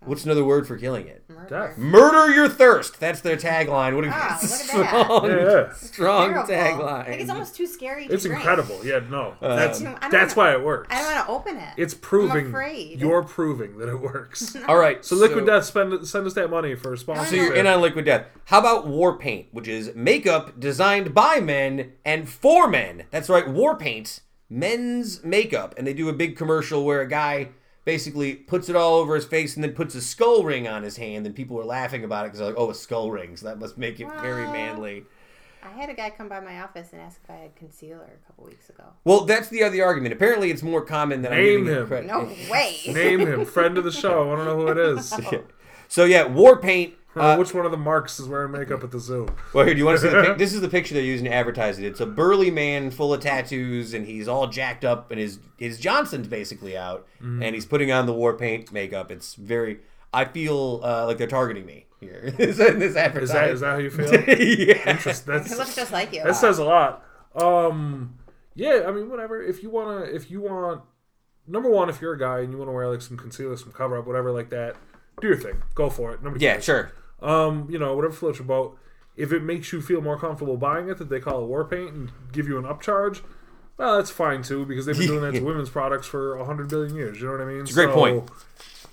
What's another word for killing it? Murder. Death. Murder your thirst. That's their tagline. What a Ah, look at strong, Yeah, yeah. strong Terrible. tagline. Like it's almost too scary. To It's drink. incredible. Yeah, no. that's that's wanna- why it works. I don't want to open it. It's proving. I'm afraid. You're proving that it works. [LAUGHS] All right. So Liquid Death, spend send us that money for a sponsor. So you're in on Liquid Death. How about War Paint, which is makeup designed by men and for men? That's right, War Paint, men's makeup, and they do a big commercial where a guy basically puts it all over his face and then puts a skull ring on his hand, and people are laughing about it because they're like, "Oh, a skull ring, so that must make it very manly." I had a guy come by my office and ask if I had concealer a couple weeks ago. Well, that's the other argument. Apparently, it's more common than I'm Name him. credit. No [LAUGHS] way. Name him, friend of the show. I don't know who it is. [LAUGHS] So yeah, War Paint. Uh, Uh, which one of the marks is wearing makeup at the zoo? Well, here, do you want to see the pic? [LAUGHS] This is the picture they're using to advertise it. It's a burly man full of tattoos, and he's all jacked up, and his his Johnson's basically out, Mm-hmm. and he's putting on the war paint makeup. It's very. I feel uh, like they're targeting me here in [LAUGHS] this advertisement. Is that is that how you feel? [LAUGHS] yeah. Interest- that's- It looks just like you. that says a lot. Um, yeah, I mean, whatever. If you wanna, if you want, number one, if you're a guy and you want to wear like some concealer, some cover up, whatever like that, do your thing. Go for it. Number Yeah, two, sure. Um, you know, whatever floats your boat. If it makes you feel more comfortable buying it, that they call it war paint and give you an upcharge, Well, that's fine too because they've been doing that to [LAUGHS] women's products for hundred billion years. You know what I mean? It's a great point.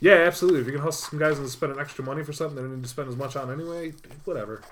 Yeah, absolutely. If you can hustle some guys into spending extra money for something they don't need to spend as much on anyway, whatever.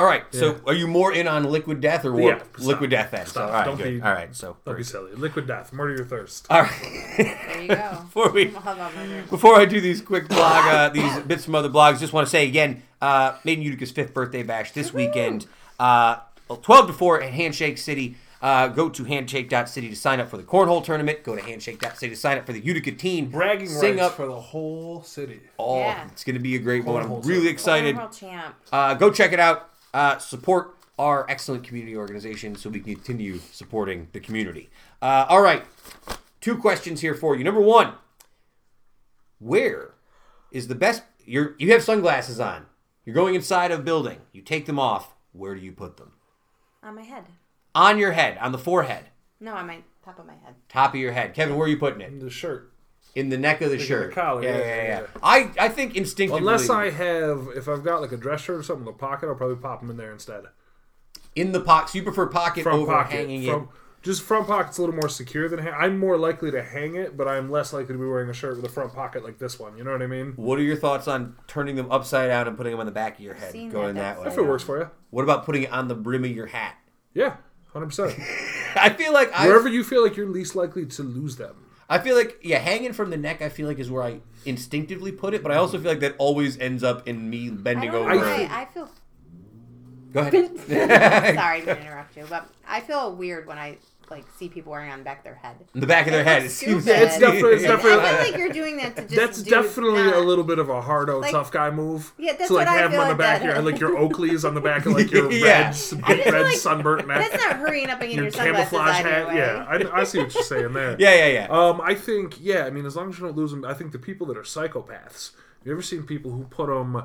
All right. So, are you more in on liquid death or warp? Yeah, stop. Liquid death then. Stop. all right. Don't good. be- all right. So, Don't be silly. Liquid death, murder your thirst. all right. There you go. [LAUGHS] Before we How about murder? Before I do these quick blog, uh, these [LAUGHS] bits from other blogs, just want to say again, uh, Made in Utica's fifth birthday bash this weekend, uh, 12 to 4 at Handshake City. Uh, go to handshake.city to sign up for the cornhole tournament. Go to handshake.city to sign up for the Utica team. Bragging Sing rights up. for the whole city. Oh, Yeah. it's going to be a great one. I'm Cornhole really tournament. excited. World champ. Uh, go check it out. Uh, support our excellent community organization so we can continue supporting the community. Uh, all right. Two questions here for you. Number one Where is the best? You're, you have sunglasses on. You're going inside of a building. You take them off. Where do you put them? On my head. On your head, on the forehead, No, on my top of my head. top of your head. Kevin, where are you putting it? The shirt. In the neck of the the shirt. collar, yeah, yeah, yeah, yeah, yeah, yeah. I, I think instinctively. Unless I have, if I've got like a dress shirt or something in the pocket, I'll probably pop them in there instead. in the pocket. So you prefer pocket Front over pocket. hanging from, it. Just front pocket's a little more secure than hang- I'm more likely to hang it, but I'm less likely to be wearing a shirt with a front pocket like this one. You know what I mean? What are your thoughts on turning them upside down and putting them on the back of your head, Seen going that, that way? If it works for you, What about putting it on the brim of your hat? yeah, hundred percent. [LAUGHS] I feel like I, Wherever you feel like you're least likely to lose them. I feel like yeah, hanging from the neck. I feel like is where I instinctively put it, but I also feel like that always ends up in me I bending don't over. know why. I feel. Go ahead. [LAUGHS] [LAUGHS] Sorry to interrupt you, but I feel weird when I like see people wearing on the back of their head. In the back of their head. looks It seems. It's definitely- [LAUGHS] I definitely- feel like you're doing that to [LAUGHS] just. That's do definitely not- a little bit of a hard out Like- tough guy move. Yeah, that's to like what I have them feel on the like back of that- your like your [LAUGHS] Oakleys on the back of like your Yeah. red, I just red like sunburnt neck. That's not hurrying up and getting your your camouflage hat. anyway. Yeah, I, I see what you're saying there. Yeah, yeah, yeah. Um, I think yeah. I mean, as long as you don't lose them, I think the people that are psychopaths. Have you ever seen people who put them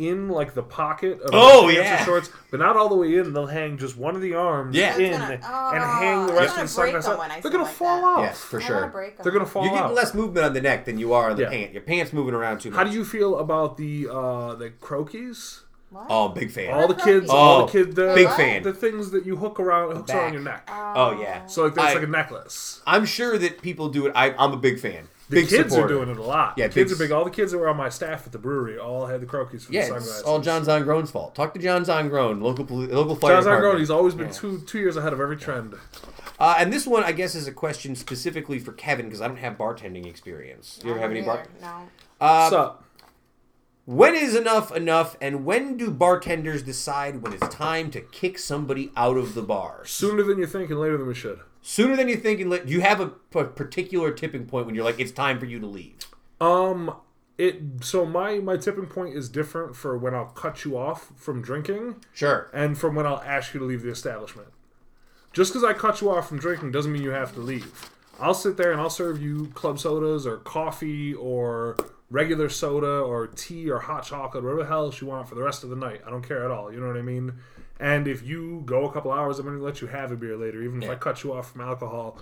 in like the pocket of Oh, their pants yeah. shorts, but not all the way in? They'll hang just one of the arms Yeah. in gonna- and oh, hang the I'm rest gonna of the break them sunglasses. when I They're feel gonna like fall that. off. yes, for I wanna sure. They're gonna fall off. You're getting off. less movement on the neck than you are on the Yeah. pant. Your pants moving around too much. How do you feel about the uh the Croakies? What? Oh, big fan. All the Croakies? kids, all Oh, the kids, the, big what? fan. The things that you hook around, hooks around your neck. oh yeah. So like that's I- like a necklace. I'm sure that people do it. I, I'm a big fan. The big kids supporter. are doing it a lot. Yeah, kids big- are big. All the kids that were on my staff at the brewery all had the Croakies for Yeah, the sunglasses. it's all John Zongrone's fault. Talk to John Zongrone, local poli- local fire John department. Zangrone, he's always been two two years ahead of every trend. Uh, and this one, I guess, is a question specifically for Kevin because I don't have bartending experience. You ever have any bar? No. Uh, so, when is enough enough, and when do bartenders decide when it's time to kick somebody out of the bar? sooner than you think and later than we should. Sooner than you think, and you have a, p- particular tipping point when you're like, it's time for you to leave. Um, it so my my tipping point is different for when I'll cut you off from drinking Sure. and from when I'll ask you to leave the establishment. Just because I cut you off from drinking doesn't mean you have to leave. I'll sit there and I'll serve you club sodas or coffee or regular soda or tea or hot chocolate, whatever the hell else you want for the rest of the night. I don't care at all. You know what I mean? And if you go a couple hours, I'm going to let you have a beer later, even if Yeah. I cut you off from alcohol.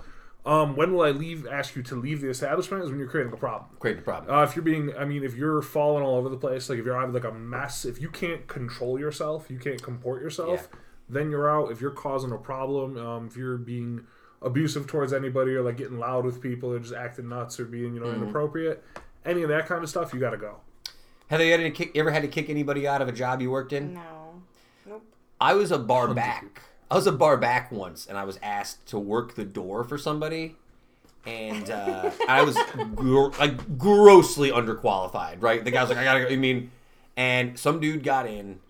Um, when will I leave? Ask you to leave the establishment is when you're creating a problem. Creating a problem. Uh, if you're being, I mean, if you're falling all over the place, like if you're having like a mess, if you can't control yourself, you can't comport yourself, Yeah. then you're out. If you're causing a problem, um, if you're being abusive towards anybody or like getting loud with people or just acting nuts or being, you know, Mm-hmm. inappropriate, any of that kind of stuff, you got to go. have you had any kick, ever had to kick anybody out of a job you worked in? No. Nope. I was a bar back. I was a bar back once, and I was asked to work the door for somebody, and uh, I was gr- like grossly underqualified. Right? The guy's like, "I gotta." go. I mean, and some dude got in,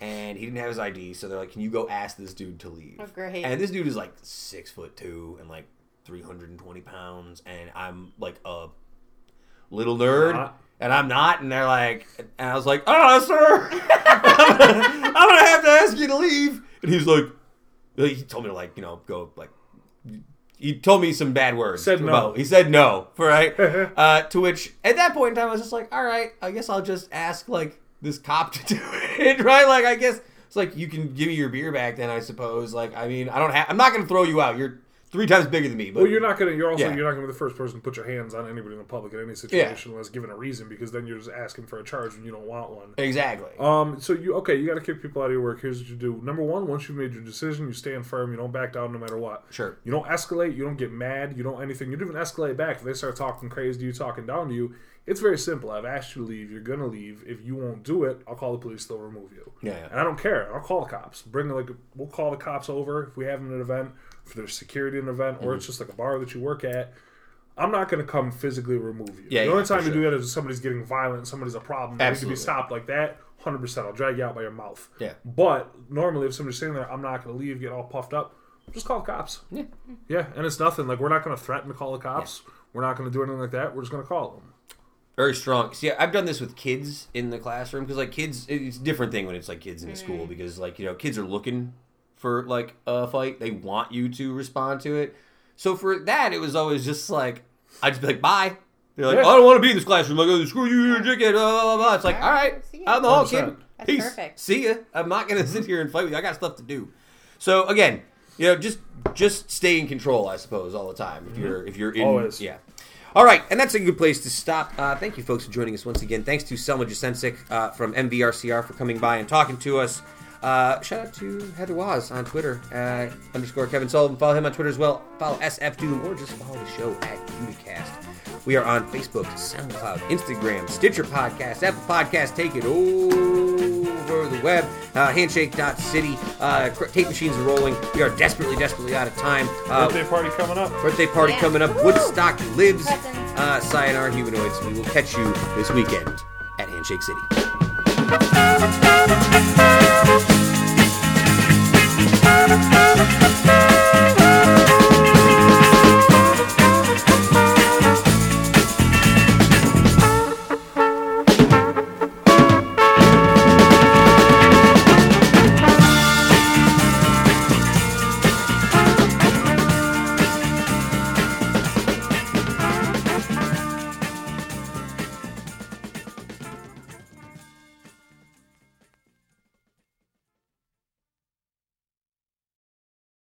and he didn't have his ID, so they're like, "Can you go ask this dude to leave?" Oh, great. And this dude is like six foot two and like three hundred and twenty pounds, and I'm like a little nerd. Not. And I'm not, and they're like, and I was like, "Oh, sir, I'm [LAUGHS] gonna, I'm gonna have to ask you to leave." And he's like, he told me to like, you know, go like, he told me some bad words. Said no. about- He said no, [LAUGHS] right? [LAUGHS] uh, to which, at that point in time, I was just like, "All right, I guess I'll just ask like this cop to do it, right?" Like, I guess it's like you can give me your beer back, then I suppose. Like, I mean, I don't have, I'm not gonna throw you out. You're three times bigger than me. But Well, you're not gonna. You're also Yeah. you're not gonna be the first person to put your hands on anybody in the public in any situation unless given a reason, because then you're just asking for a charge and you don't want one. exactly. Um. So you okay? You got to kick people out of your work. Here's what you do. Number one, once you've made your decision, you stand firm. You don't back down no matter what. Sure. You don't escalate. You don't get mad. You don't anything. You don't even escalate back. If they start talking crazy to you, talking down to you, it's very simple. I've asked you to leave. You're gonna leave. If you won't do it, I'll call the police. They'll remove you. Yeah, yeah. And I don't care. I'll call the cops. Bring like we'll call the cops over if we have an event, if there's security in an event, Mm-hmm. or it's just like a bar that you work at. I'm not going to come physically remove you. Yeah, the only for time you sure. do that is if somebody's getting violent, somebody's a problem, they need to be stopped like that. Hundred percent, I'll drag you out by your mouth. Yeah. But normally, if somebody's sitting there, I'm not going to leave, get all puffed up. Just call the cops. Yeah. Yeah, and it's nothing. Like we're not going to threaten to call the cops. We're not going to do anything like that. We're just going to call them. Very strong. See, I've done this with kids in the classroom because, like, kids, it's a different thing when it's like kids in the school because, like, you know, kids are looking for like a fight. They want you to respond to it. So for that, it was always just like I'd just be like, "Bye." They're like, Yeah. "I don't want to be in this classroom." I'm Like, oh, screw you, you're a dickhead. Blah, blah, blah, blah. It's like, all right, See ya. out in the hall, kid. That's Peace. perfect. See ya. I'm not gonna [LAUGHS] sit here and fight with you. I got stuff to do. So again, you know, just just stay in control, I suppose, all the time. If you're if you're in, Always. yeah. All right, and that's a good place to stop. Uh, thank you, folks, for joining us once again. Thanks to Selma Jasencic uh, from MVRCR for coming by and talking to us. Uh, shout out to Heather Waz on Twitter, uh, underscore Kevin Sullivan. Follow him on Twitter as well. Follow SF Doom or just follow the show at Uticast. We are on Facebook, SoundCloud, Instagram, Stitcher Podcast, Apple Podcast. Take it over the web. Uh, handshake.city. Uh, tape machines are rolling. We are desperately, desperately out of time. Uh, Birthday party coming up. Birthday party Yeah. coming up. Woo! Woodstock lives. Presents. Uh, Sayonara Humanoids. We will catch you this weekend at Handshake City. Thank